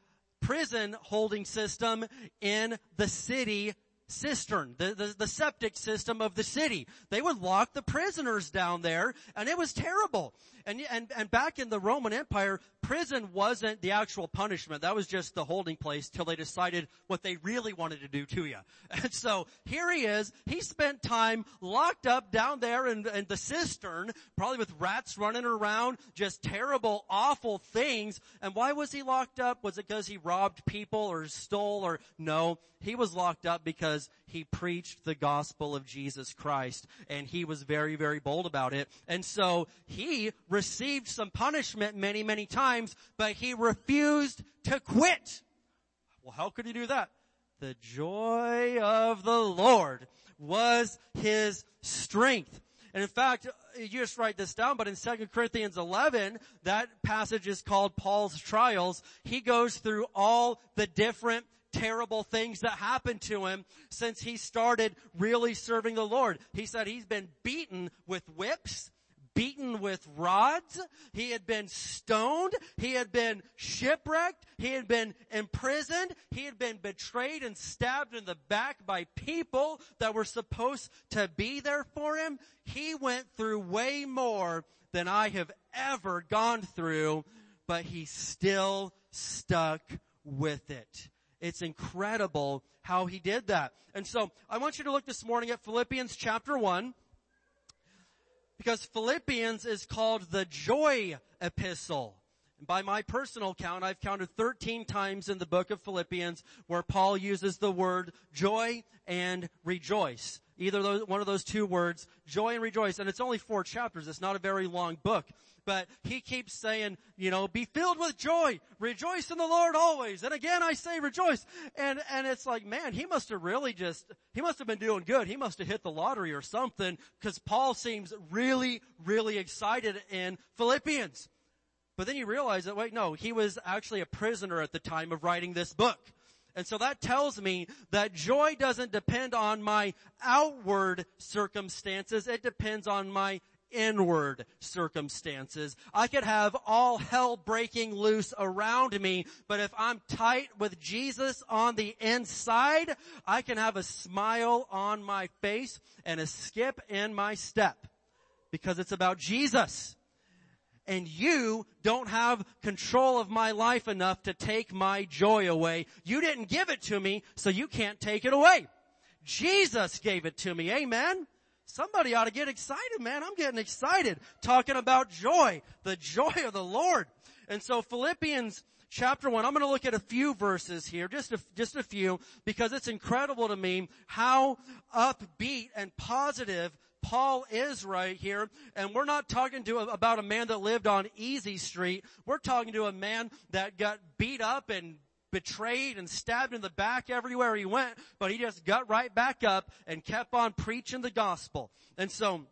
prison holding system in the city cistern, the, the, the septic system of the city. They would lock the prisoners down there and it was terrible. And, and, and back in the Roman Empire, prison wasn't the actual punishment. That was just the holding place till they decided what they really wanted to do to you. <laughs> And so here he is. He spent time locked up down there in, in the cistern, probably with rats running around, just terrible, awful things. And why was he locked up? Was it because he robbed people or stole or no? He was locked up because he preached the gospel of Jesus Christ and he was very, very bold about it. And so he received some punishment many, many times, but he refused to quit. Well, how could he do that? The joy of the Lord was his strength. And in fact, you just write this down, but in 2 Corinthians 11, that passage is called Paul's trials. He goes through all the different terrible things that happened to him since he started really serving the Lord. He said he's been beaten with whips, beaten with rods. He had been stoned. He had been shipwrecked. He had been imprisoned. He had been betrayed and stabbed in the back by people that were supposed to be there for him. He went through way more than I have ever gone through, but he still stuck with it. It's incredible how he did that. And so I want you to look this morning at Philippians chapter 1 because Philippians is called the joy epistle. By my personal count, I've counted 13 times in the book of Philippians where Paul uses the word joy and rejoice. Either those, one of those two words, joy and rejoice. And it's only four chapters. It's not a very long book. But he keeps saying, you know, be filled with joy. Rejoice in the Lord always. And again, I say rejoice. And, and it's like, man, he must have really just, he must have been doing good. He must have hit the lottery or something because Paul seems really, really excited in Philippians. But then you realize that, wait, no, he was actually a prisoner at the time of writing this book. And so that tells me that joy doesn't depend on my outward circumstances. It depends on my inward circumstances. I could have all hell breaking loose around me, but if I'm tight with Jesus on the inside, I can have a smile on my face and a skip in my step because it's about Jesus and you don't have control of my life enough to take my joy away. You didn't give it to me, so you can't take it away. Jesus gave it to me. Amen. Somebody ought to get excited, man. I'm getting excited talking about joy, the joy of the Lord. And so Philippians chapter one, I'm going to look at a few verses here, just a, just a few, because it's incredible to me how upbeat and positive Paul is right here, and we're not talking to a, about a man that lived on Easy Street. We're talking to a man that got beat up and betrayed and stabbed in the back everywhere he went, but he just got right back up and kept on preaching the gospel. And so,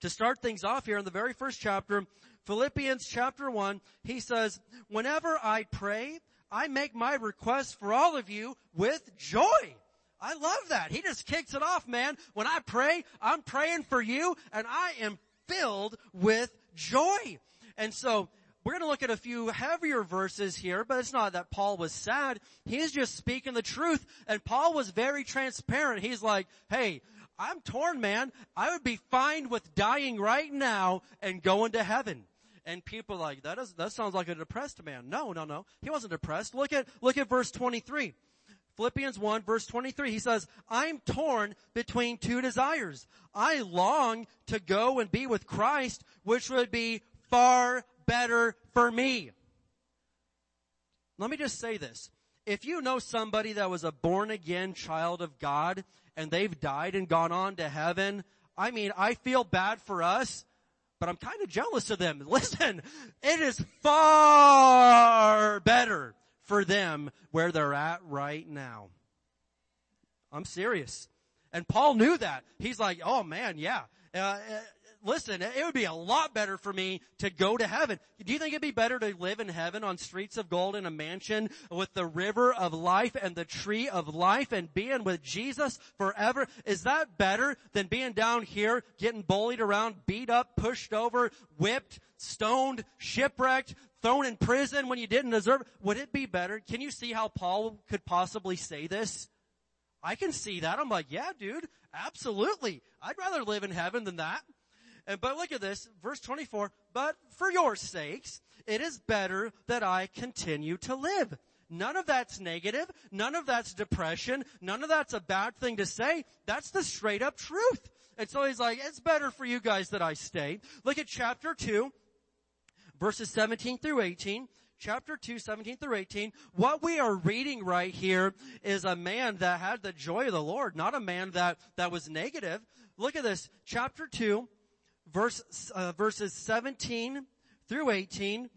to start things off here in the very first chapter, Philippians chapter 1, he says, whenever I pray, I make my request for all of you with joy. I love that. He just kicks it off, man. When I pray, I'm praying for you and I am filled with joy. And so we're going to look at a few heavier verses here, but it's not that Paul was sad. He's just speaking the truth. And Paul was very transparent. He's like, hey, I'm torn, man. I would be fine with dying right now and going to heaven. And people are like, that is, that sounds like a depressed man. No, no, no. He wasn't depressed. Look at, look at verse 23. Philippians 1 verse 23, he says, I'm torn between two desires. I long to go and be with Christ, which would be far better for me. Let me just say this. If you know somebody that was a born again child of God and they've died and gone on to heaven, I mean, I feel bad for us, but I'm kind of jealous of them. <laughs> Listen, it is far better for them where they're at right now. I'm serious. And Paul knew that. He's like, oh man, yeah. Uh, listen, it would be a lot better for me to go to heaven. Do you think it'd be better to live in heaven on streets of gold in a mansion with the river of life and the tree of life and being with Jesus forever? Is that better than being down here getting bullied around, beat up, pushed over, whipped, stoned, shipwrecked, thrown in prison when you didn't deserve? Would it be better? Can you see how Paul could possibly say this? I can see that. I'm like, yeah, dude, absolutely. I'd rather live in heaven than that. But look at this, verse 24, but for your sakes, it is better that I continue to live. None of that's negative. None of that's depression. None of that's a bad thing to say. That's the straight up truth. And so he's like, it's better for you guys that I stay. Look at chapter 2, verses 17 through 18. Chapter 2, 17 through 18. What we are reading right here is a man that had the joy of the Lord, not a man that, that was negative. Look at this. Chapter 2, verse, uh, verses 17 through 18.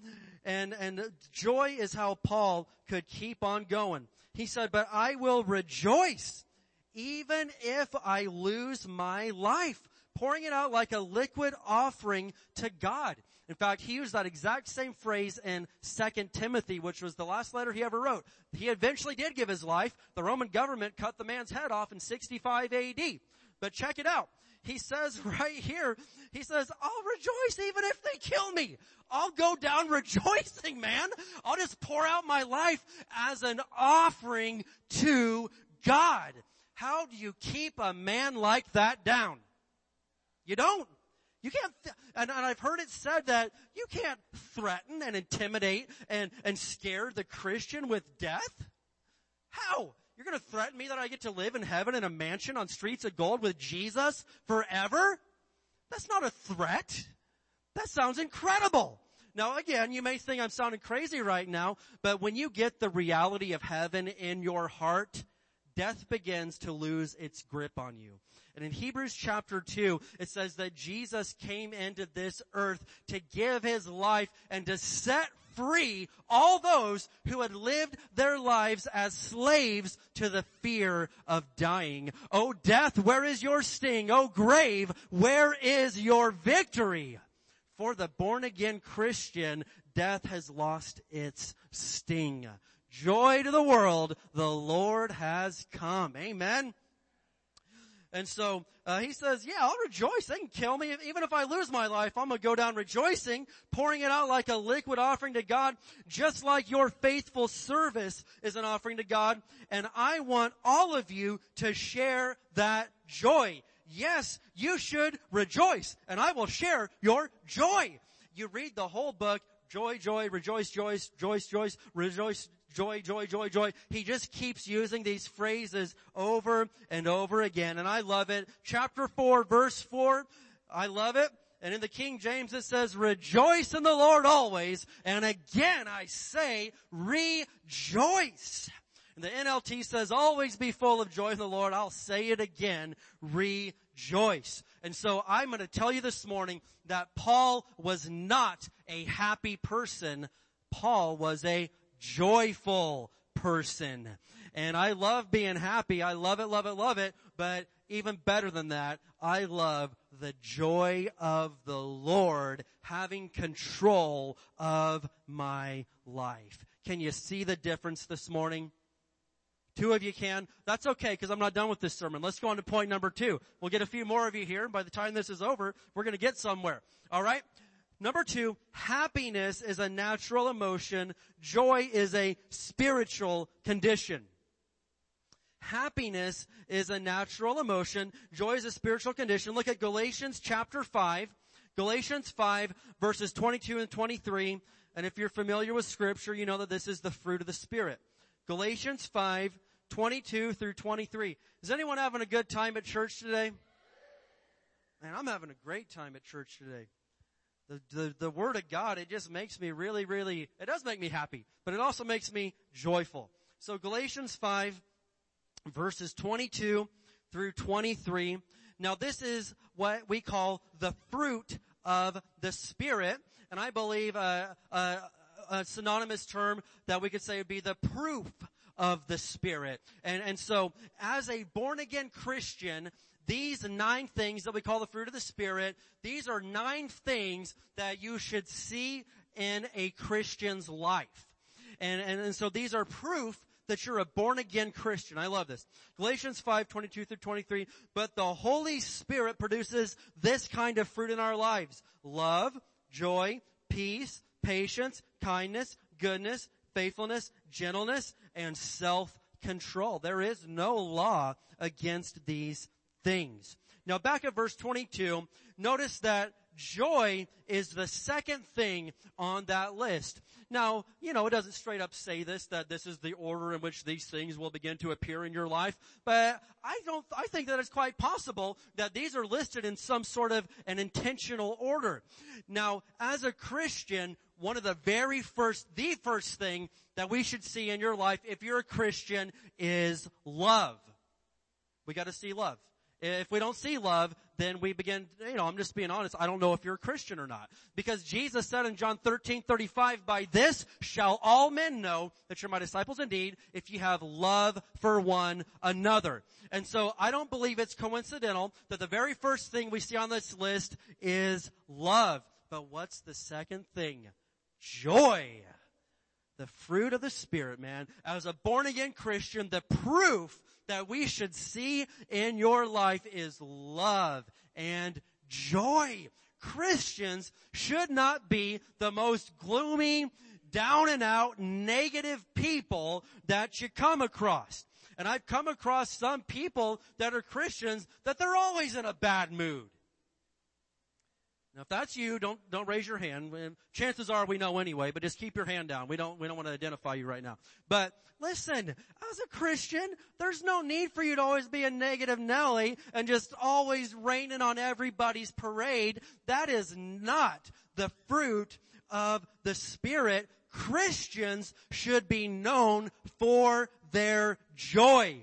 And, and joy is how Paul could keep on going. He said, but I will rejoice even if I lose my life, pouring it out like a liquid offering to God. In fact, he used that exact same phrase in 2 Timothy, which was the last letter he ever wrote. He eventually did give his life. The Roman government cut the man's head off in 65 AD. But check it out. He says right here, he says, I'll rejoice even if they kill me. I'll go down rejoicing, man. I'll just pour out my life as an offering to God. How do you keep a man like that down? You don't. You can't, th- and, and I've heard it said that you can't threaten and intimidate and, and scare the Christian with death. How? You're gonna threaten me that I get to live in heaven in a mansion on streets of gold with Jesus forever? That's not a threat. That sounds incredible. Now again, you may think I'm sounding crazy right now, but when you get the reality of heaven in your heart, death begins to lose its grip on you. And in Hebrews chapter 2, it says that Jesus came into this earth to give his life and to set free all those who had lived their lives as slaves to the fear of dying. O death, where is your sting? O grave, where is your victory? For the born again Christian, death has lost its sting. Joy to the world, the Lord has come. Amen. And so uh, he says, "Yeah, I'll rejoice. They can kill me, even if I lose my life. I'm gonna go down rejoicing, pouring it out like a liquid offering to God, just like your faithful service is an offering to God. And I want all of you to share that joy. Yes, you should rejoice, and I will share your joy. You read the whole book, joy, joy, rejoice, joyce, joyce, joyce, rejoice, joy, joy, joy, joy. He just keeps using these phrases over and over again. And I love it. Chapter 4, verse 4. I love it. And in the King James it says, rejoice in the Lord always. And again I say, rejoice. And the NLT says, always be full of joy in the Lord. I'll say it again, rejoice. And so I'm going to tell you this morning that Paul was not a happy person. Paul was a joyful person. And I love being happy. I love it, love it, love it. But even better than that, I love the joy of the Lord having control of my life. Can you see the difference this morning? Two of you can. That's okay because I'm not done with this sermon. Let's go on to point number two. We'll get a few more of you here and by the time this is over, we're going to get somewhere. Alright? Number two, happiness is a natural emotion. Joy is a spiritual condition. Happiness is a natural emotion. Joy is a spiritual condition. Look at Galatians chapter 5. Galatians 5 verses 22 and 23. And if you're familiar with scripture, you know that this is the fruit of the Spirit. Galatians 5, 22 through 23. Is anyone having a good time at church today? Man, I'm having a great time at church today. The, the, the word of God, it just makes me really, really, it does make me happy, but it also makes me joyful. So Galatians 5 verses 22 through 23. Now this is what we call the fruit of the Spirit, and I believe a, a, a synonymous term that we could say would be the proof of the Spirit. And, and so as a born again Christian, these nine things that we call the fruit of the Spirit, these are nine things that you should see in a Christian's life. And, and, and so these are proof that you're a born again Christian. I love this. Galatians 5, 22 through 23. But the Holy Spirit produces this kind of fruit in our lives. Love, joy, peace, patience, kindness, goodness, faithfulness, gentleness, and self control. There is no law against these things. Now back at verse 22, notice that joy is the second thing on that list. Now, you know, it doesn't straight up say this, that this is the order in which these things will begin to appear in your life, but I don't, I think that it's quite possible that these are listed in some sort of an intentional order. Now, as a Christian, one of the very first, the first thing that we should see in your life if you're a Christian is love. We gotta see love. If we don't see love, then we begin, you know, I'm just being honest, I don't know if you're a Christian or not. Because Jesus said in John 13, 35, by this shall all men know that you're my disciples indeed, if you have love for one another. And so I don't believe it's coincidental that the very first thing we see on this list is love. But what's the second thing? Joy the fruit of the Spirit, man. As a born again Christian, the proof that we should see in your life is love and joy. Christians should not be the most gloomy, down and out, negative people that you come across. And I've come across some people that are Christians that they're always in a bad mood. Now, if that's you, don't don't raise your hand. Chances are we know anyway, but just keep your hand down. We don't we don't want to identify you right now. But listen, as a Christian, there's no need for you to always be a negative Nelly and just always raining on everybody's parade. That is not the fruit of the Spirit. Christians should be known for their joy.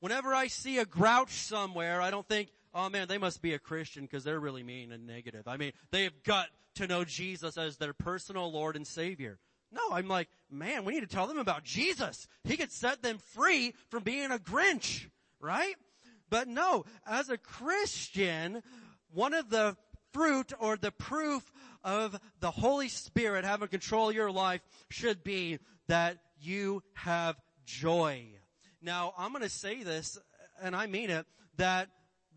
Whenever I see a grouch somewhere, I don't think, oh man, they must be a Christian because they're really mean and negative. I mean, they've got to know Jesus as their personal Lord and Savior. No, I'm like, man, we need to tell them about Jesus. He could set them free from being a Grinch, right? But no, as a Christian, one of the fruit or the proof of the Holy Spirit having control of your life should be that you have joy. Now, I'm going to say this, and I mean it, that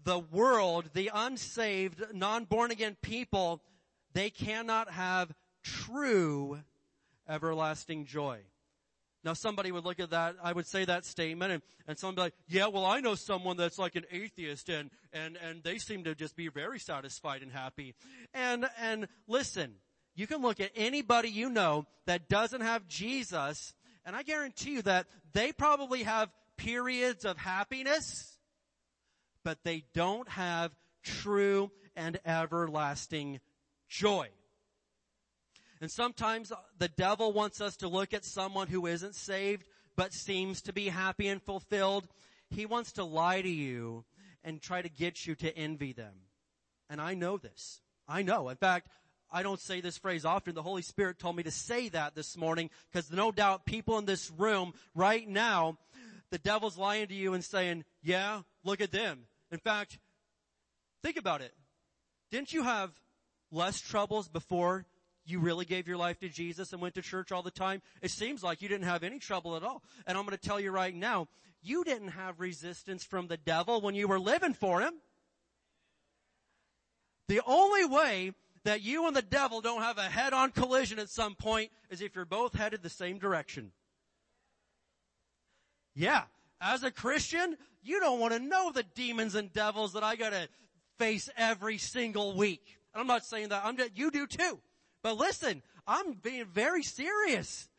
the world, the unsaved, non-born again people, they cannot have true everlasting joy. Now somebody would look at that, I would say that statement and, and someone would be like, yeah, well I know someone that's like an atheist and, and, and they seem to just be very satisfied and happy. And, and listen, you can look at anybody you know that doesn't have Jesus and I guarantee you that they probably have periods of happiness but they don't have true and everlasting joy. And sometimes the devil wants us to look at someone who isn't saved, but seems to be happy and fulfilled. He wants to lie to you and try to get you to envy them. And I know this. I know. In fact, I don't say this phrase often. The Holy Spirit told me to say that this morning because no doubt people in this room right now, the devil's lying to you and saying, yeah, look at them. In fact, think about it. Didn't you have less troubles before you really gave your life to Jesus and went to church all the time? It seems like you didn't have any trouble at all. And I'm going to tell you right now, you didn't have resistance from the devil when you were living for him. The only way that you and the devil don't have a head-on collision at some point is if you're both headed the same direction. Yeah. As a Christian, you don't want to know the demons and devils that I gotta face every single week. And I'm not saying that, I'm just, you do too. But listen, I'm being very serious.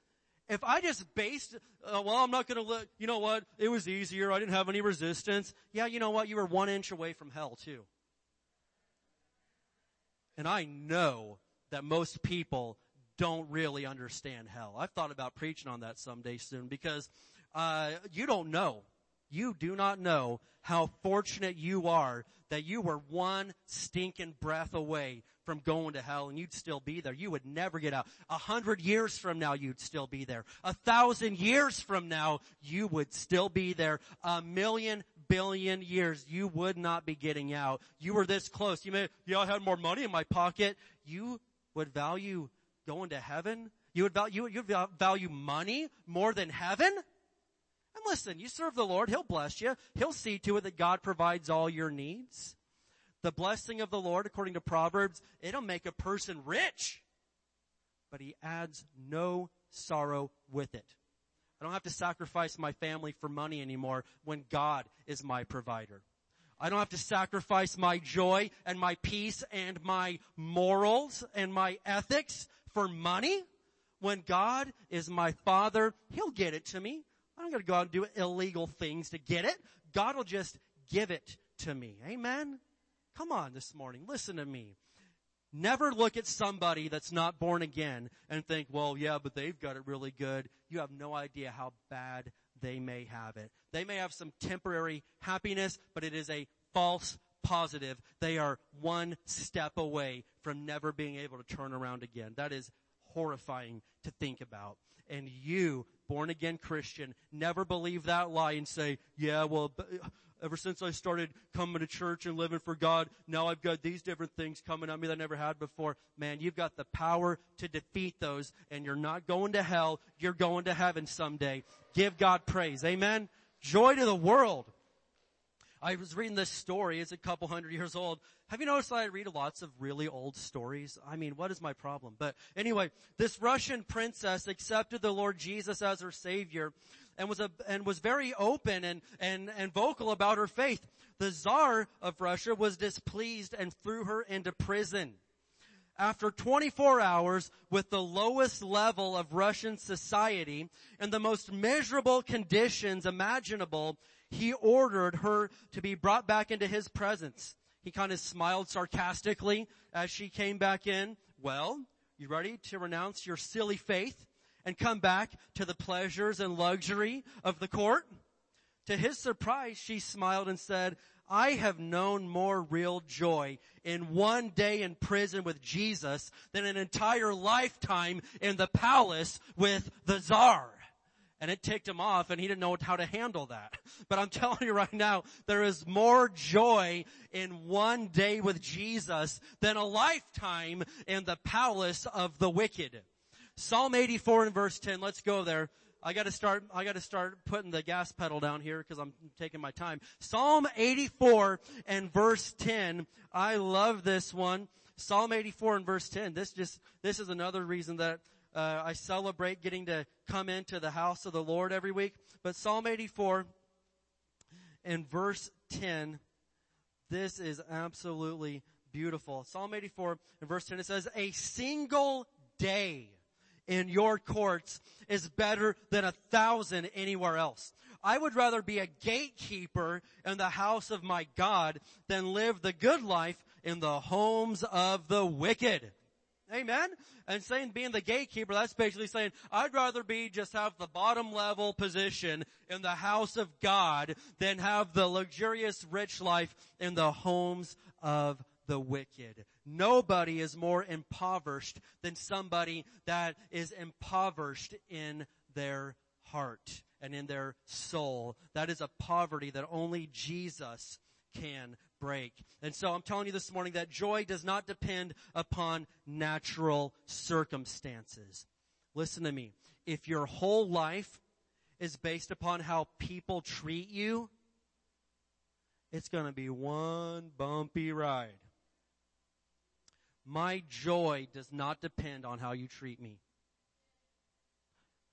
If I just based, uh, well, I'm not gonna look, you know what, it was easier, I didn't have any resistance. Yeah, you know what, you were one inch away from hell too. And I know that most people don't really understand hell. I've thought about preaching on that someday soon because, uh, you don't know you do not know how fortunate you are that you were one stinking breath away from going to hell and you'd still be there. You would never get out. A hundred years from now, you'd still be there. A thousand years from now, you would still be there. A million billion years, you would not be getting out. You were this close. You may, yeah, I had more money in my pocket. You would value going to heaven? You would value, you would value money more than heaven? And listen, you serve the Lord, He'll bless you. He'll see to it that God provides all your needs. The blessing of the Lord, according to Proverbs, it'll make a person rich, but He adds no sorrow with it. I don't have to sacrifice my family for money anymore when God is my provider. I don't have to sacrifice my joy and my peace and my morals and my ethics for money. When God is my father, He'll get it to me. I don't gotta go out and do illegal things to get it. God will just give it to me. Amen? Come on this morning. Listen to me. Never look at somebody that's not born again and think, well, yeah, but they've got it really good. You have no idea how bad they may have it. They may have some temporary happiness, but it is a false positive. They are one step away from never being able to turn around again. That is horrifying to think about. And you, born again Christian, never believe that lie and say, yeah, well, ever since I started coming to church and living for God, now I've got these different things coming at me that I never had before. Man, you've got the power to defeat those and you're not going to hell. You're going to heaven someday. Give God praise. Amen. Joy to the world. I was reading this story. It's a couple hundred years old. Have you noticed that I read lots of really old stories? I mean, what is my problem? But anyway, this Russian princess accepted the Lord Jesus as her savior and was a, and was very open and, and, and vocal about her faith. The Tsar of Russia was displeased and threw her into prison. After 24 hours with the lowest level of Russian society and the most miserable conditions imaginable, he ordered her to be brought back into his presence. He kind of smiled sarcastically as she came back in. Well, you ready to renounce your silly faith and come back to the pleasures and luxury of the court? To his surprise, she smiled and said, I have known more real joy in one day in prison with Jesus than an entire lifetime in the palace with the czar. And it ticked him off and he didn't know how to handle that. <laughs> But I'm telling you right now, there is more joy in one day with Jesus than a lifetime in the palace of the wicked. Psalm 84 and verse 10, let's go there. I gotta start, I gotta start putting the gas pedal down here because I'm taking my time. Psalm 84 and verse 10, I love this one. Psalm 84 and verse 10, this just, this is another reason that uh, I celebrate getting to come into the house of the Lord every week. But Psalm 84 and verse 10, this is absolutely beautiful. Psalm 84 and verse 10, it says, a single day in your courts is better than a thousand anywhere else. I would rather be a gatekeeper in the house of my God than live the good life in the homes of the wicked. Amen? And saying being the gatekeeper, that's basically saying, I'd rather be just have the bottom level position in the house of God than have the luxurious rich life in the homes of the wicked. Nobody is more impoverished than somebody that is impoverished in their heart and in their soul. That is a poverty that only Jesus can break. And so I'm telling you this morning that joy does not depend upon natural circumstances. Listen to me. If your whole life is based upon how people treat you, it's gonna be one bumpy ride. My joy does not depend on how you treat me.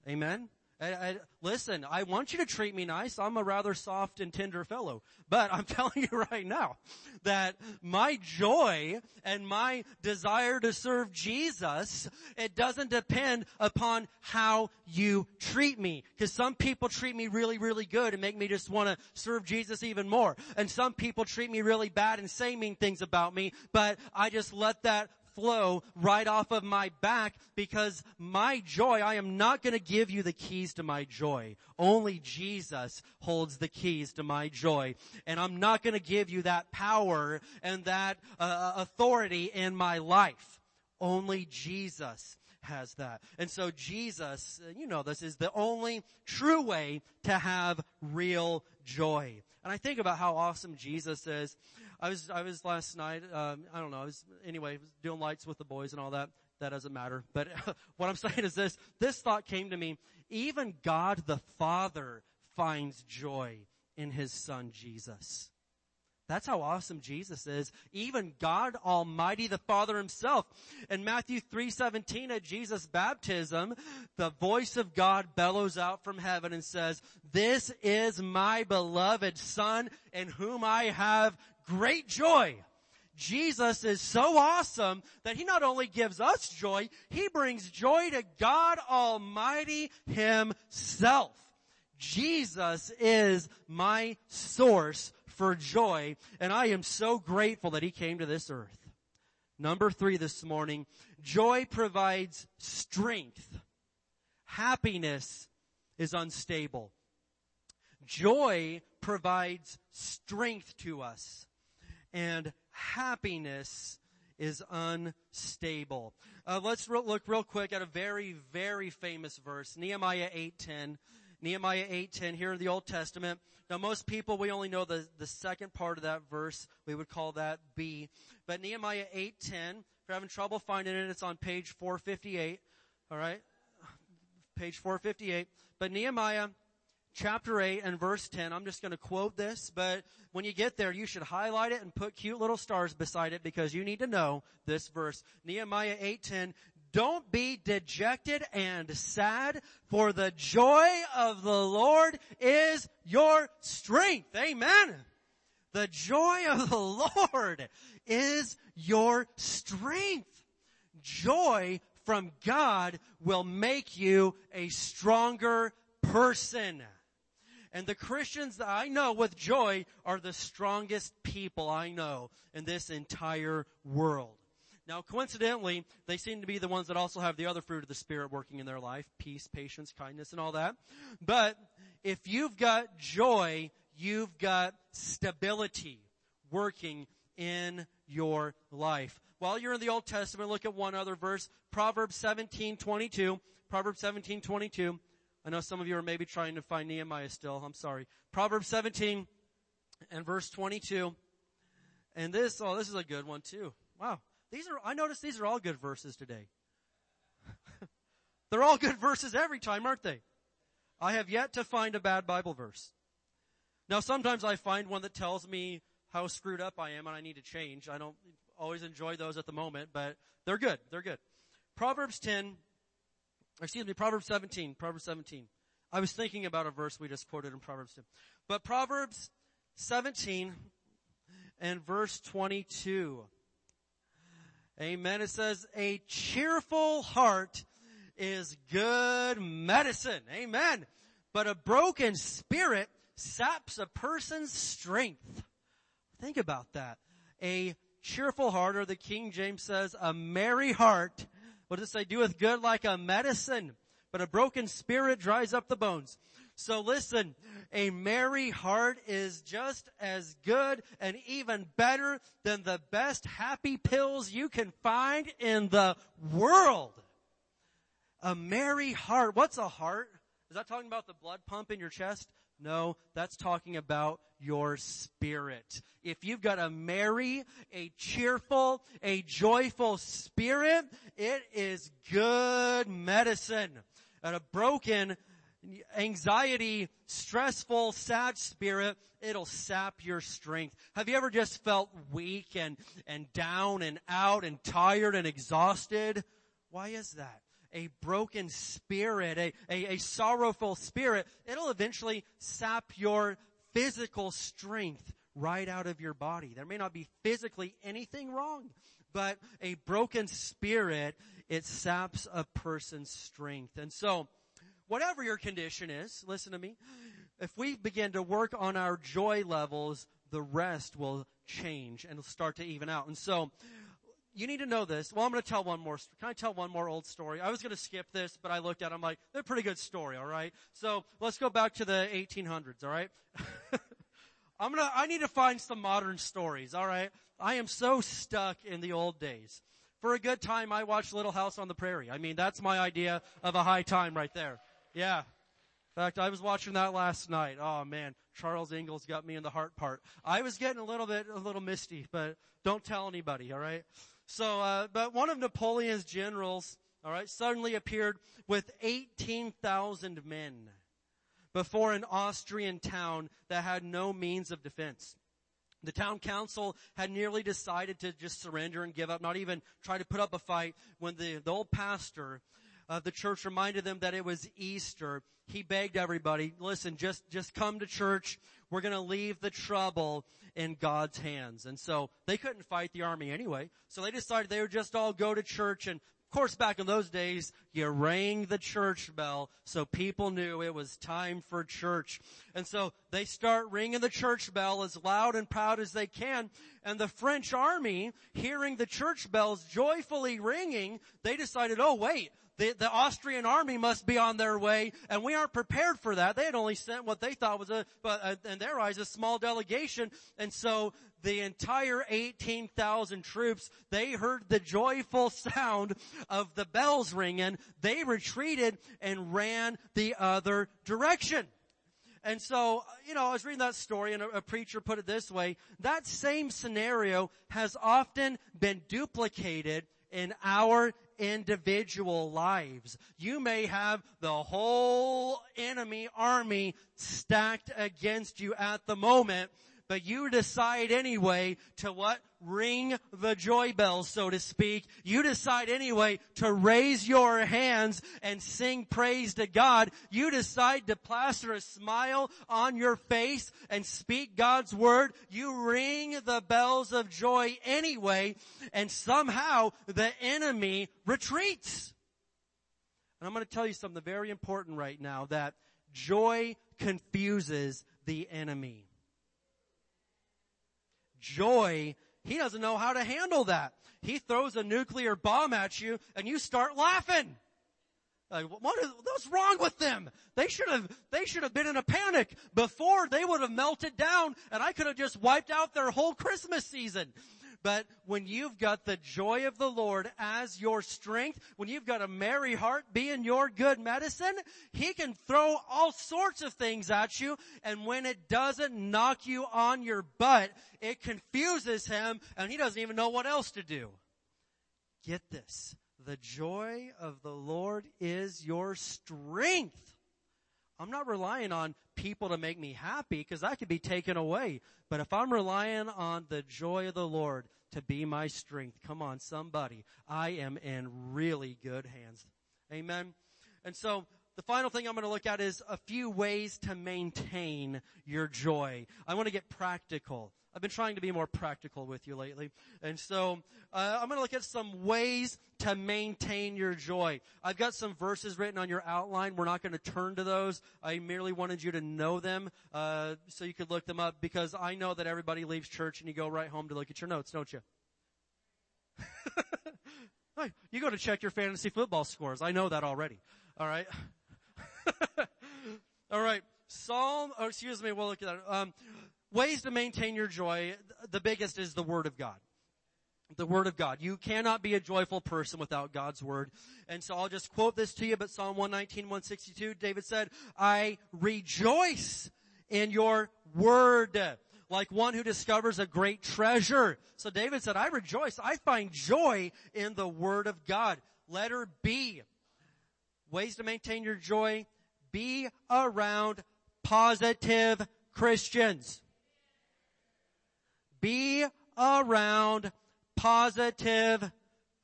Amen? I, I, listen, I want you to treat me nice. I'm a rather soft and tender fellow. But I'm <laughs> telling you right now that my joy and my desire to serve Jesus, it doesn't depend upon how you treat me. Cause some people treat me really, really good and make me just want to serve Jesus even more. And some people treat me really bad and say mean things about me, but I just let that flow right off of my back because my joy, I am not going to give you the keys to my joy. Only Jesus holds the keys to my joy. And I'm not going to give you that power and that uh, authority in my life. Only Jesus has that. And so Jesus, uh, you know this, is the only true way to have real joy. And I think about how awesome Jesus is. I was, I was last night, um, I don't know, I was, anyway, doing lights with the boys and all that. That doesn't matter. But <laughs> what I'm saying is this, this thought came to me. Even God the Father finds joy in His Son Jesus. That's how awesome Jesus is. Even God Almighty, the Father himself. In Matthew 3:17 at Jesus' baptism, the voice of God bellows out from heaven and says, "This is my beloved son in whom I have great joy." Jesus is so awesome that he not only gives us joy, he brings joy to God Almighty himself. Jesus is my source for joy, and I am so grateful that he came to this earth. Number three this morning, joy provides strength. Happiness is unstable. Joy provides strength to us, and happiness is unstable. Uh, let's re- look real quick at a very, very famous verse, Nehemiah 8:10. Nehemiah 8:10 here in the Old Testament. Now most people we only know the the second part of that verse. We would call that B. But Nehemiah 8:10, if you're having trouble finding it, it's on page 458. All right? Page 458. But Nehemiah chapter 8 and verse 10. I'm just going to quote this, but when you get there, you should highlight it and put cute little stars beside it because you need to know this verse. Nehemiah 8:10. Don't be dejected and sad, for the joy of the Lord is your strength. Amen. The joy of the Lord is your strength. Joy from God will make you a stronger person. And the Christians that I know with joy are the strongest people I know in this entire world. Now coincidentally, they seem to be the ones that also have the other fruit of the Spirit working in their life, peace, patience, kindness, and all that. But if you've got joy, you've got stability working in your life. While you're in the Old Testament, look at one other verse, Proverbs 17, 22. Proverbs 17, 22. I know some of you are maybe trying to find Nehemiah still. I'm sorry. Proverbs 17 and verse 22. And this, oh, this is a good one too. Wow. These are, I notice these are all good verses today. <laughs> They're all good verses every time, aren't they? I have yet to find a bad Bible verse. Now sometimes I find one that tells me how screwed up I am and I need to change. I don't always enjoy those at the moment, but they're good. They're good. Proverbs 10, excuse me, Proverbs 17, Proverbs 17. I was thinking about a verse we just quoted in Proverbs 10. But Proverbs 17 and verse 22. Amen. It says, a cheerful heart is good medicine. Amen. But a broken spirit saps a person's strength. Think about that. A cheerful heart, or the King James says, a merry heart. What does it say? Doeth good like a medicine, but a broken spirit dries up the bones. So listen, a merry heart is just as good and even better than the best happy pills you can find in the world. A merry heart. What's a heart? Is that talking about the blood pump in your chest? No, that's talking about your spirit. If you've got a merry, a cheerful, a joyful spirit, it is good medicine. And a broken, anxiety, stressful, sad spirit, it'll sap your strength. Have you ever just felt weak and, and down and out and tired and exhausted? Why is that? A broken spirit, a, a, a sorrowful spirit, it'll eventually sap your physical strength right out of your body. There may not be physically anything wrong, but a broken spirit, it saps a person's strength. And so, whatever your condition is, listen to me, if we begin to work on our joy levels, the rest will change and start to even out. And so, you need to know this. Well, I'm going to tell one more. Can I tell one more old story? I was going to skip this, but I looked at. it. I'm like, they're a pretty good story. All right. So let's go back to the 1800s. All right. <laughs> I'm gonna. I need to find some modern stories. All right. I am so stuck in the old days. For a good time, I watched Little House on the Prairie. I mean, that's my idea of a high time right there. Yeah. In fact, I was watching that last night. Oh man, Charles Ingalls got me in the heart part. I was getting a little bit, a little misty, but don't tell anybody, alright? So, uh, but one of Napoleon's generals, alright, suddenly appeared with 18,000 men before an Austrian town that had no means of defense. The town council had nearly decided to just surrender and give up, not even try to put up a fight when the, the old pastor of the church reminded them that it was Easter. He begged everybody, listen, just, just come to church. We're gonna leave the trouble in God's hands. And so they couldn't fight the army anyway. So they decided they would just all go to church and of course, back in those days, you rang the church bell so people knew it was time for church. And so they start ringing the church bell as loud and proud as they can. And the French army, hearing the church bells joyfully ringing, they decided, oh wait, the, the Austrian army must be on their way, and we aren't prepared for that. They had only sent what they thought was a, but in their eyes, a small delegation, and so the entire 18,000 troops, they heard the joyful <laughs> sound of the bells ringing, they retreated and ran the other direction. And so, you know, I was reading that story and a, a, preacher put it this way, that same scenario has often been duplicated in our individual lives. You may have the whole enemy army stacked against you at the moment, but you decide anyway to what? Ring the joy bells, so to speak. You decide anyway to raise your hands and sing praise to God. You decide to plaster a smile on your face and speak God's word. You ring the bells of joy anyway, and somehow the enemy retreats. And I'm going to tell you something very important right now that joy confuses the enemy joy, he doesn't know how to handle that. He throws a nuclear bomb at you and you start laughing. Like, what is, what's wrong with them? They should have, they should have been in a panic before they would have melted down and I could have just wiped out their whole Christmas season. But when you've got the joy of the Lord as your strength, when you've got a merry heart being your good medicine, He can throw all sorts of things at you, and when it doesn't knock you on your butt, it confuses Him, and He doesn't even know what else to do. Get this. The joy of the Lord is your strength. I'm not relying on people to make me happy because that could be taken away. But if I'm relying on the joy of the Lord to be my strength, come on, somebody, I am in really good hands. Amen. And so the final thing I'm going to look at is a few ways to maintain your joy. I want to get practical. I've been trying to be more practical with you lately. And so, uh, I'm going to look at some ways to maintain your joy. I've got some verses written on your outline. We're not going to turn to those. I merely wanted you to know them, uh, so you could look them up because I know that everybody leaves church and you go right home to look at your notes, don't you? <laughs> you go to check your fantasy football scores. I know that already. All right. <laughs> All right. Psalm, or excuse me, we'll look at that. Um, ways to maintain your joy, the biggest is the Word of God. The Word of God. You cannot be a joyful person without God's Word. And so I'll just quote this to you, but Psalm 119, 162, David said, I rejoice in your Word like one who discovers a great treasure. So David said, I rejoice. I find joy in the Word of God. Letter B. Ways to maintain your joy. Be around positive Christians. Be around positive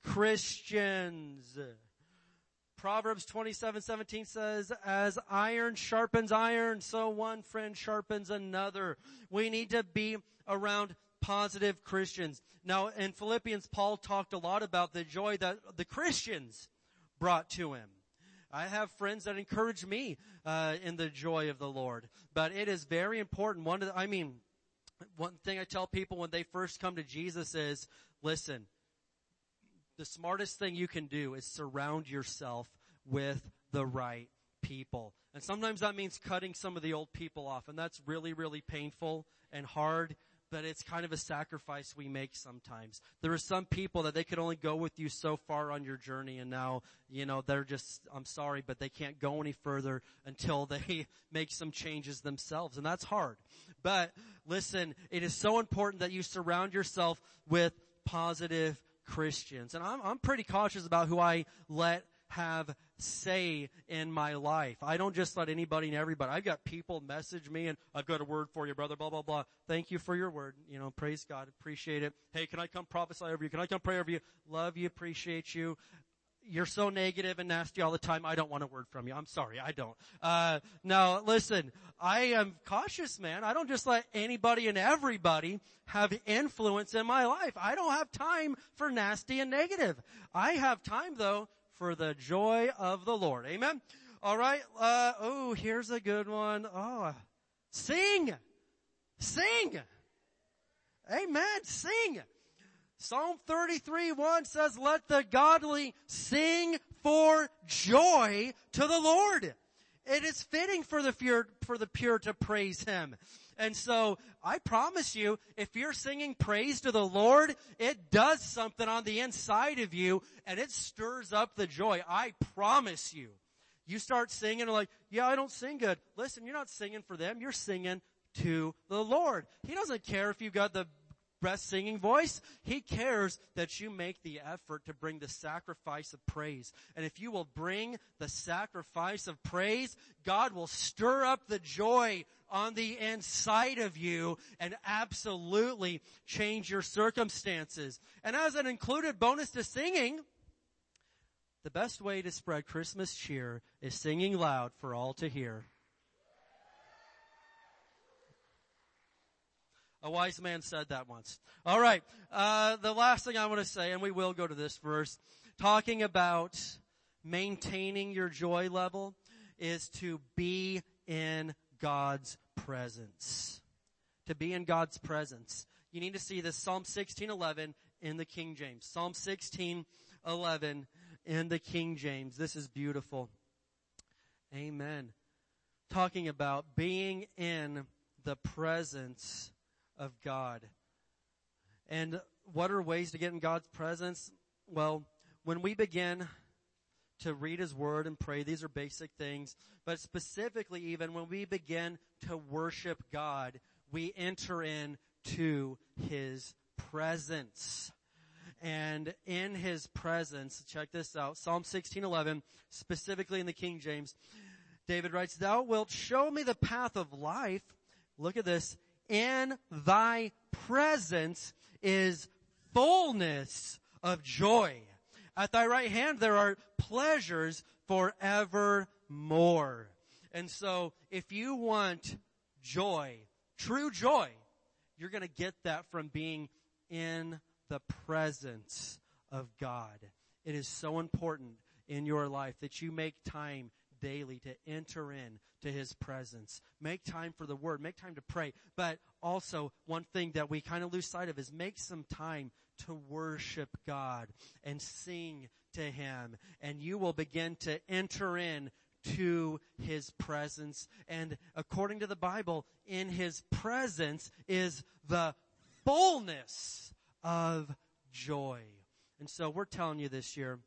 Christians. Proverbs 27, 17 says, as iron sharpens iron, so one friend sharpens another. We need to be around positive Christians. Now, in Philippians, Paul talked a lot about the joy that the Christians brought to him. I have friends that encourage me uh, in the joy of the Lord, but it is very important. One, the, I mean, one thing I tell people when they first come to Jesus is, listen, the smartest thing you can do is surround yourself with the right people. And sometimes that means cutting some of the old people off, and that's really, really painful and hard but it's kind of a sacrifice we make sometimes. There are some people that they could only go with you so far on your journey and now, you know, they're just, I'm sorry, but they can't go any further until they <laughs> make some changes themselves. And that's hard. But listen, it is so important that you surround yourself with positive Christians. And I'm, I'm pretty cautious about who I let have say in my life. I don't just let anybody and everybody. I've got people message me and I've got a word for you, brother, blah, blah, blah. Thank you for your word. You know, praise God. Appreciate it. Hey, can I come prophesy over you? Can I come pray over you? Love you. Appreciate you you're so negative and nasty all the time. I don't want a word from you. I'm sorry. I don't. Uh, now listen, I am cautious, man. I don't just let anybody and everybody have influence in my life. I don't have time for nasty and negative. I have time though for the joy of the Lord. Amen. All right. Uh, oh, here's a good one. Oh, sing, sing. Amen. Sing. Psalm 33 1 says, let the godly sing for joy to the Lord. It is fitting for the pure, for the pure to praise Him. And so, I promise you, if you're singing praise to the Lord, it does something on the inside of you and it stirs up the joy. I promise you. You start singing like, yeah, I don't sing good. Listen, you're not singing for them. You're singing to the Lord. He doesn't care if you've got the best singing voice. He cares that you make the effort to bring the sacrifice of praise. And if you will bring the sacrifice of praise, God will stir up the joy on the inside of you and absolutely change your circumstances. And as an included bonus to singing, the best way to spread Christmas cheer is singing loud for all to hear. A wise man said that once. All right. Uh, the last thing I want to say, and we will go to this verse, talking about maintaining your joy level, is to be in God's presence. To be in God's presence. You need to see this Psalm 16:11 in the King James. Psalm 16:11 in the King James. This is beautiful. Amen. Talking about being in the presence of God. And what are ways to get in God's presence? Well, when we begin to read His Word and pray, these are basic things, but specifically even when we begin to worship God, we enter in to His presence. And in His presence, check this out, Psalm 16:11, specifically in the King James, David writes, "Thou wilt show me the path of life." Look at this in thy presence is fullness of joy. At thy right hand there are pleasures forevermore. And so if you want joy, true joy, you're gonna get that from being in the presence of God. It is so important in your life that you make time daily to enter in to his presence. Make time for the word. Make time to pray. But also one thing that we kind of lose sight of is make some time to worship God and sing to him and you will begin to enter in to his presence. And according to the Bible, in his presence is the fullness of joy. And so we're telling you this year,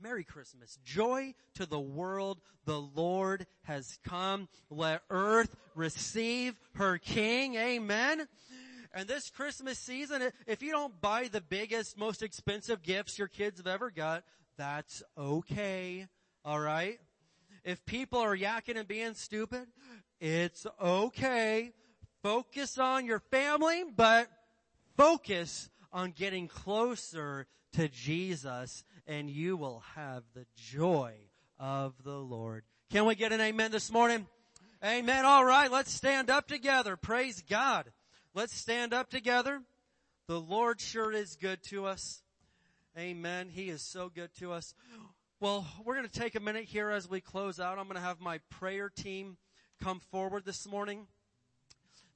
Merry Christmas. Joy to the world. The Lord has come. Let earth receive her King. Amen. And this Christmas season, if you don't buy the biggest, most expensive gifts your kids have ever got, that's okay. Alright? If people are yakking and being stupid, it's okay. Focus on your family, but focus on getting closer to Jesus and you will have the joy of the Lord. Can we get an amen this morning? Amen. All right. Let's stand up together. Praise God. Let's stand up together. The Lord sure is good to us. Amen. He is so good to us. Well, we're going to take a minute here as we close out. I'm going to have my prayer team come forward this morning.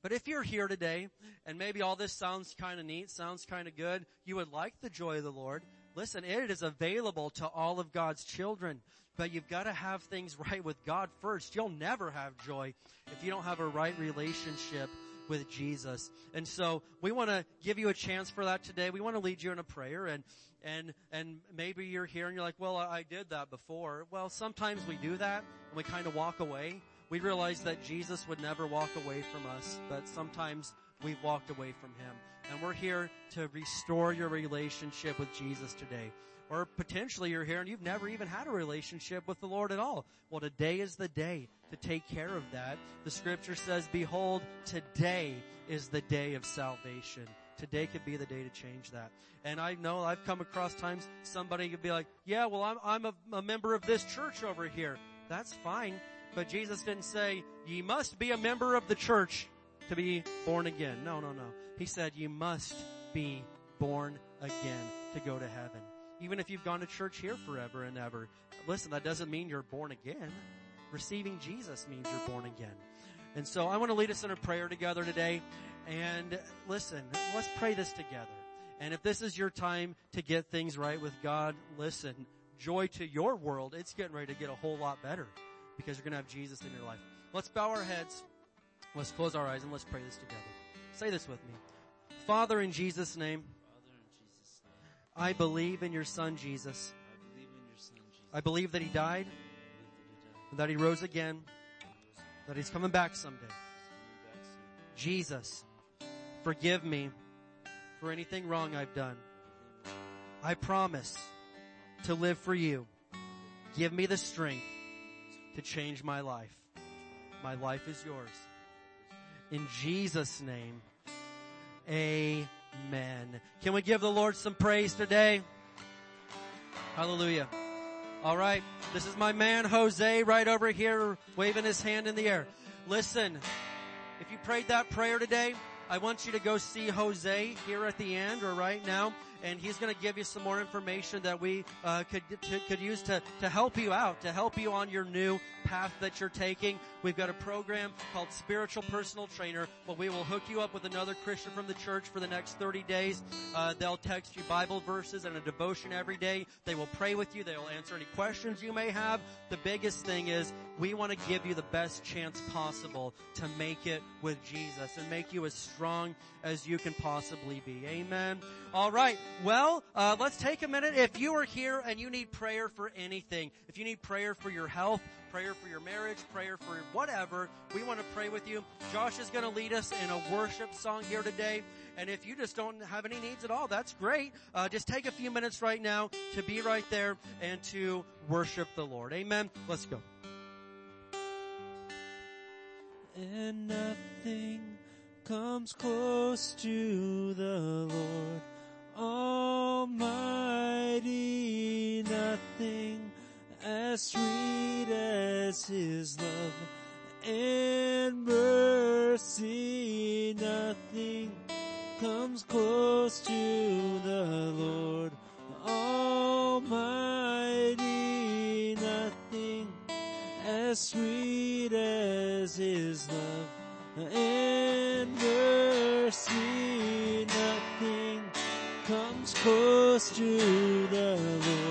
But if you're here today and maybe all this sounds kind of neat, sounds kind of good, you would like the joy of the Lord, Listen, it is available to all of God's children, but you've got to have things <laughs> right with God first. You'll never have joy if you don't have a right relationship with Jesus. And so we want to give you a chance for that today. We want to lead you in a prayer and, and, and maybe you're here and you're like, well, I did that before. Well, sometimes we do that and we kind of walk away. We realize that Jesus would never walk away from us, but sometimes we've walked away from Him. And we're here to restore your relationship with Jesus today. Or potentially you're here and you've never even had a relationship with the Lord at all. Well, today is the day to take care of that. The scripture says, behold, today is the day of salvation. Today could be the day to change that. And I know I've come across times somebody could be like, yeah, well, I'm, I'm a, a member of this church over here. That's fine. But Jesus didn't say, ye must be a member of the church to be born again. No, no, no. He said, you must be born again to go to heaven. Even if you've gone to church here forever and ever. Listen, that doesn't mean you're born again. Receiving Jesus means you're born again. And so I want to lead us in a prayer together today. And listen, let's pray this together. And if this is your time to get things right with God, listen, joy to your world. It's getting ready to get a whole lot better because you're going to have Jesus in your life. Let's bow our heads. Let's close our eyes and let's pray this together. Say this with me. Father, in Jesus' name, Father, in Jesus' name, I believe in your son Jesus. I believe in your son, Jesus. I believe that he died, that he rose again, that he's coming back someday. Jesus, forgive me for anything wrong I've done. I promise to live for you. Give me the strength to change my life. My life is yours. In Jesus' name, amen. Can we give the Lord some praise today? Hallelujah. All right. This is my man Jose right over here waving his hand in the air. Listen, if you prayed that prayer today, I want you to go see Jose here at the end or right now, and he's going to give you some more information that we uh, could to, could use to to help you out, to help you on your new path that you're taking. We've got a program called Spiritual Personal Trainer, where we will hook you up with another Christian from the church for the next 30 days. Uh, they'll text you Bible verses and a devotion every day. They will pray with you. They will answer any questions you may have. The biggest thing is we want to give you the best chance possible to make it with Jesus and make you as strong as you can possibly be. Amen. All right. Well, uh, let's take a minute. If you are here and you need prayer for anything, if you need prayer for your health, prayer for your marriage, prayer for whatever, we want to pray with you. Josh is going to lead us in a worship song here today. And if you just don't have any needs at all, that's great. Uh, just take a few minutes right now to be right there and to worship the Lord. Amen. Let's go. and nothing comes close to the Lord Almighty. Nothing as sweet as His love and mercy. Nothing comes close to the Lord Almighty. Nothing as sweet as his love and mercy. Close to the Lord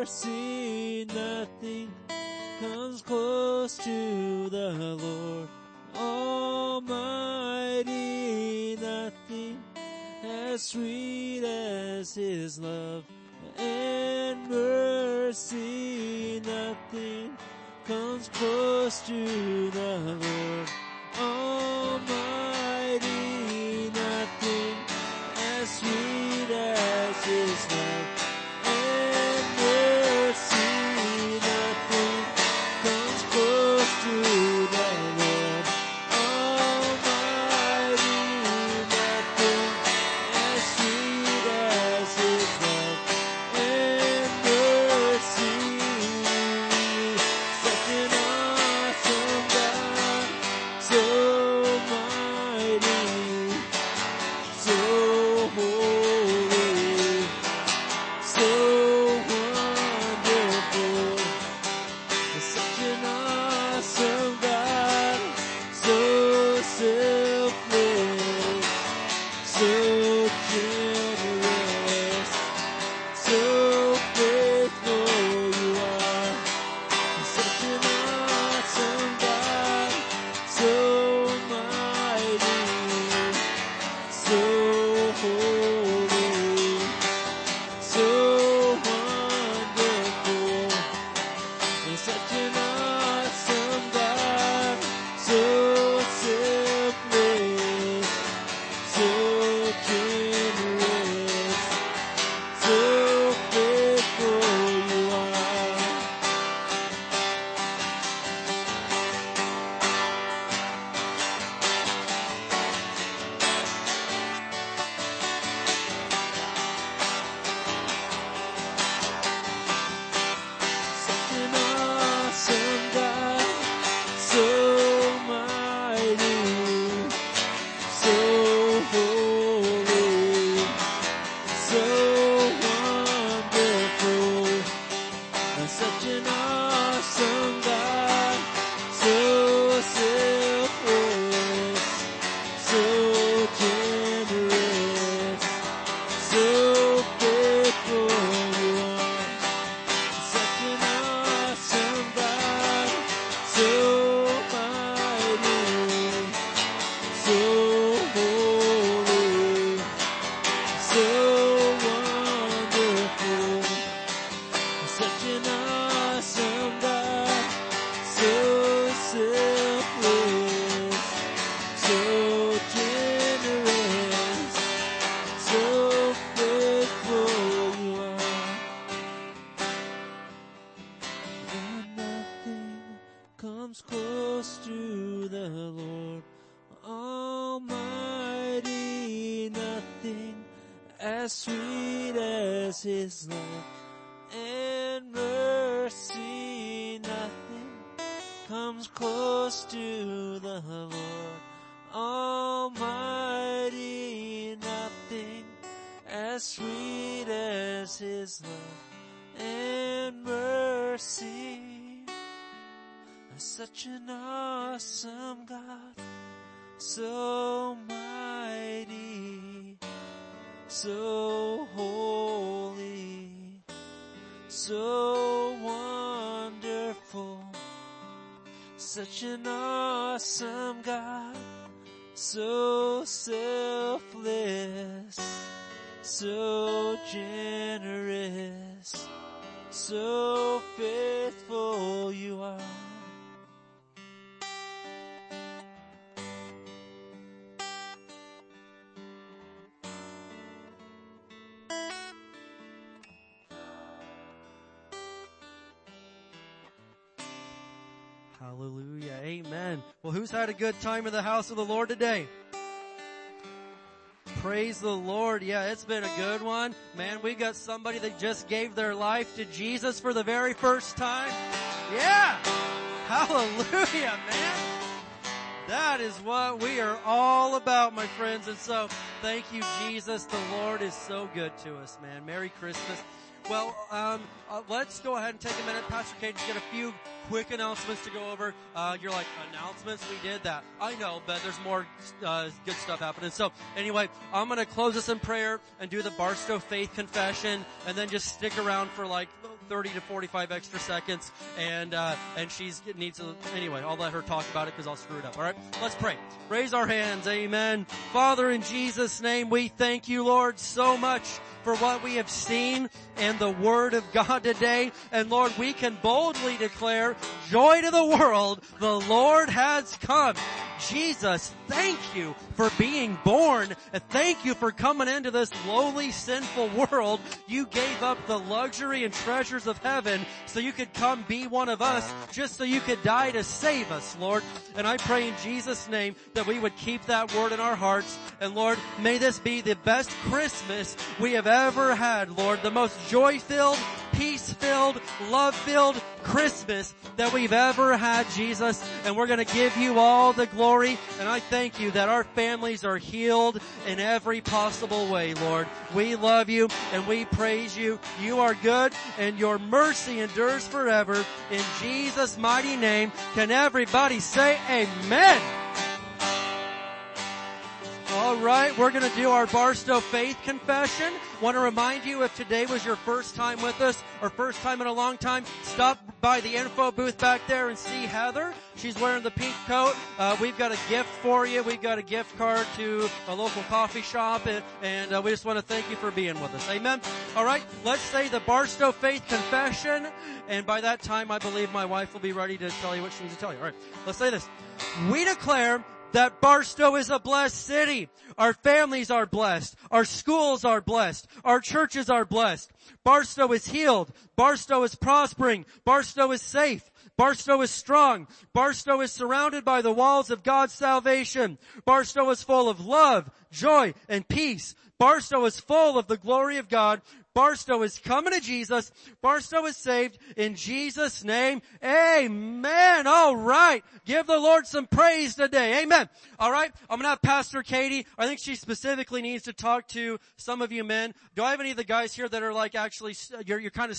mercy. Nothing comes close to the Lord Almighty. Nothing as sweet as His love and mercy. Nothing comes close to the Lord Almighty. Nothing as sweet as His so mighty, so holy, so wonderful. Such an awesome God, so selfless, so generous, so faithful you are. Amen. Well, who's had a good time in the house of the Lord today? Praise the Lord. Yeah, it's been a good one. Man, we got somebody that just gave their life to Jesus for the very first time. Yeah. Hallelujah, man. That is what we are all about, my friends. And so, thank you, Jesus. The Lord is so good to us, man. Merry Christmas. Well, um, uh, let's go ahead and take a minute. Pastor just get a few quick announcements to go over. Uh, you're like, announcements? We did that. I know, but there's more uh, good stuff happening. So anyway, I'm going to close this in prayer and do the Barstow Faith Confession and then just stick around for like 30 to 45 extra seconds and, uh, and she's, needs to, anyway, I'll let her talk about it because I'll screw it up. Alright? Let's pray. Raise our hands. Amen. Father, in Jesus' name, we thank you, Lord, so much for what we have seen in the Word of God today. And Lord, we can boldly declare, joy to the world, the Lord has come. Jesus, thank you for being born. And thank you for coming into this lowly, sinful world. You gave up the luxury and treasures of heaven so you could come be one of us, just so you could die to save us, Lord. And I pray in Jesus' name that we would keep that word in our hearts. And Lord, may this be the best Christmas we have ever had, Lord. The most joy-filled, peace-filled, love-filled Christmas that we've ever had, Jesus. And we're gonna give you all the glory. And I thank you that our families are healed in every possible way, Lord. We love you and we praise you. You are good and your mercy endures forever. In Jesus' mighty name, can everybody say amen? All right, we're going to do our Barstow Faith Confession. Want to remind you if today was your first time with us or first time in a long time, stop by the info booth back there and see Heather. She's wearing the pink coat. Uh, we've got a gift for you. We've got a gift card to a local coffee shop and, and uh, we just want to thank you for being with us. Amen. All right, let's say the Barstow Faith Confession and by that time I believe my wife will be ready to tell you what she needs to tell you. All right, let's say this. We declare that Barstow is a blessed city. Our families are blessed. Our schools are blessed. Our churches are blessed. Barstow is healed. Barstow is prospering. Barstow is safe. Barstow is strong. Barstow is surrounded by the walls of God's salvation. Barstow is full of love, joy, and peace. Barstow is full of the glory of God. Barstow is coming to Jesus. Barstow is saved in Jesus' name. Amen. All right. Give the Lord some praise today. Amen. All right. I'm going to have Pastor Katie. I think she specifically needs to talk to some of you men. Do I have any of the guys here that are like actually, you're, you're kind of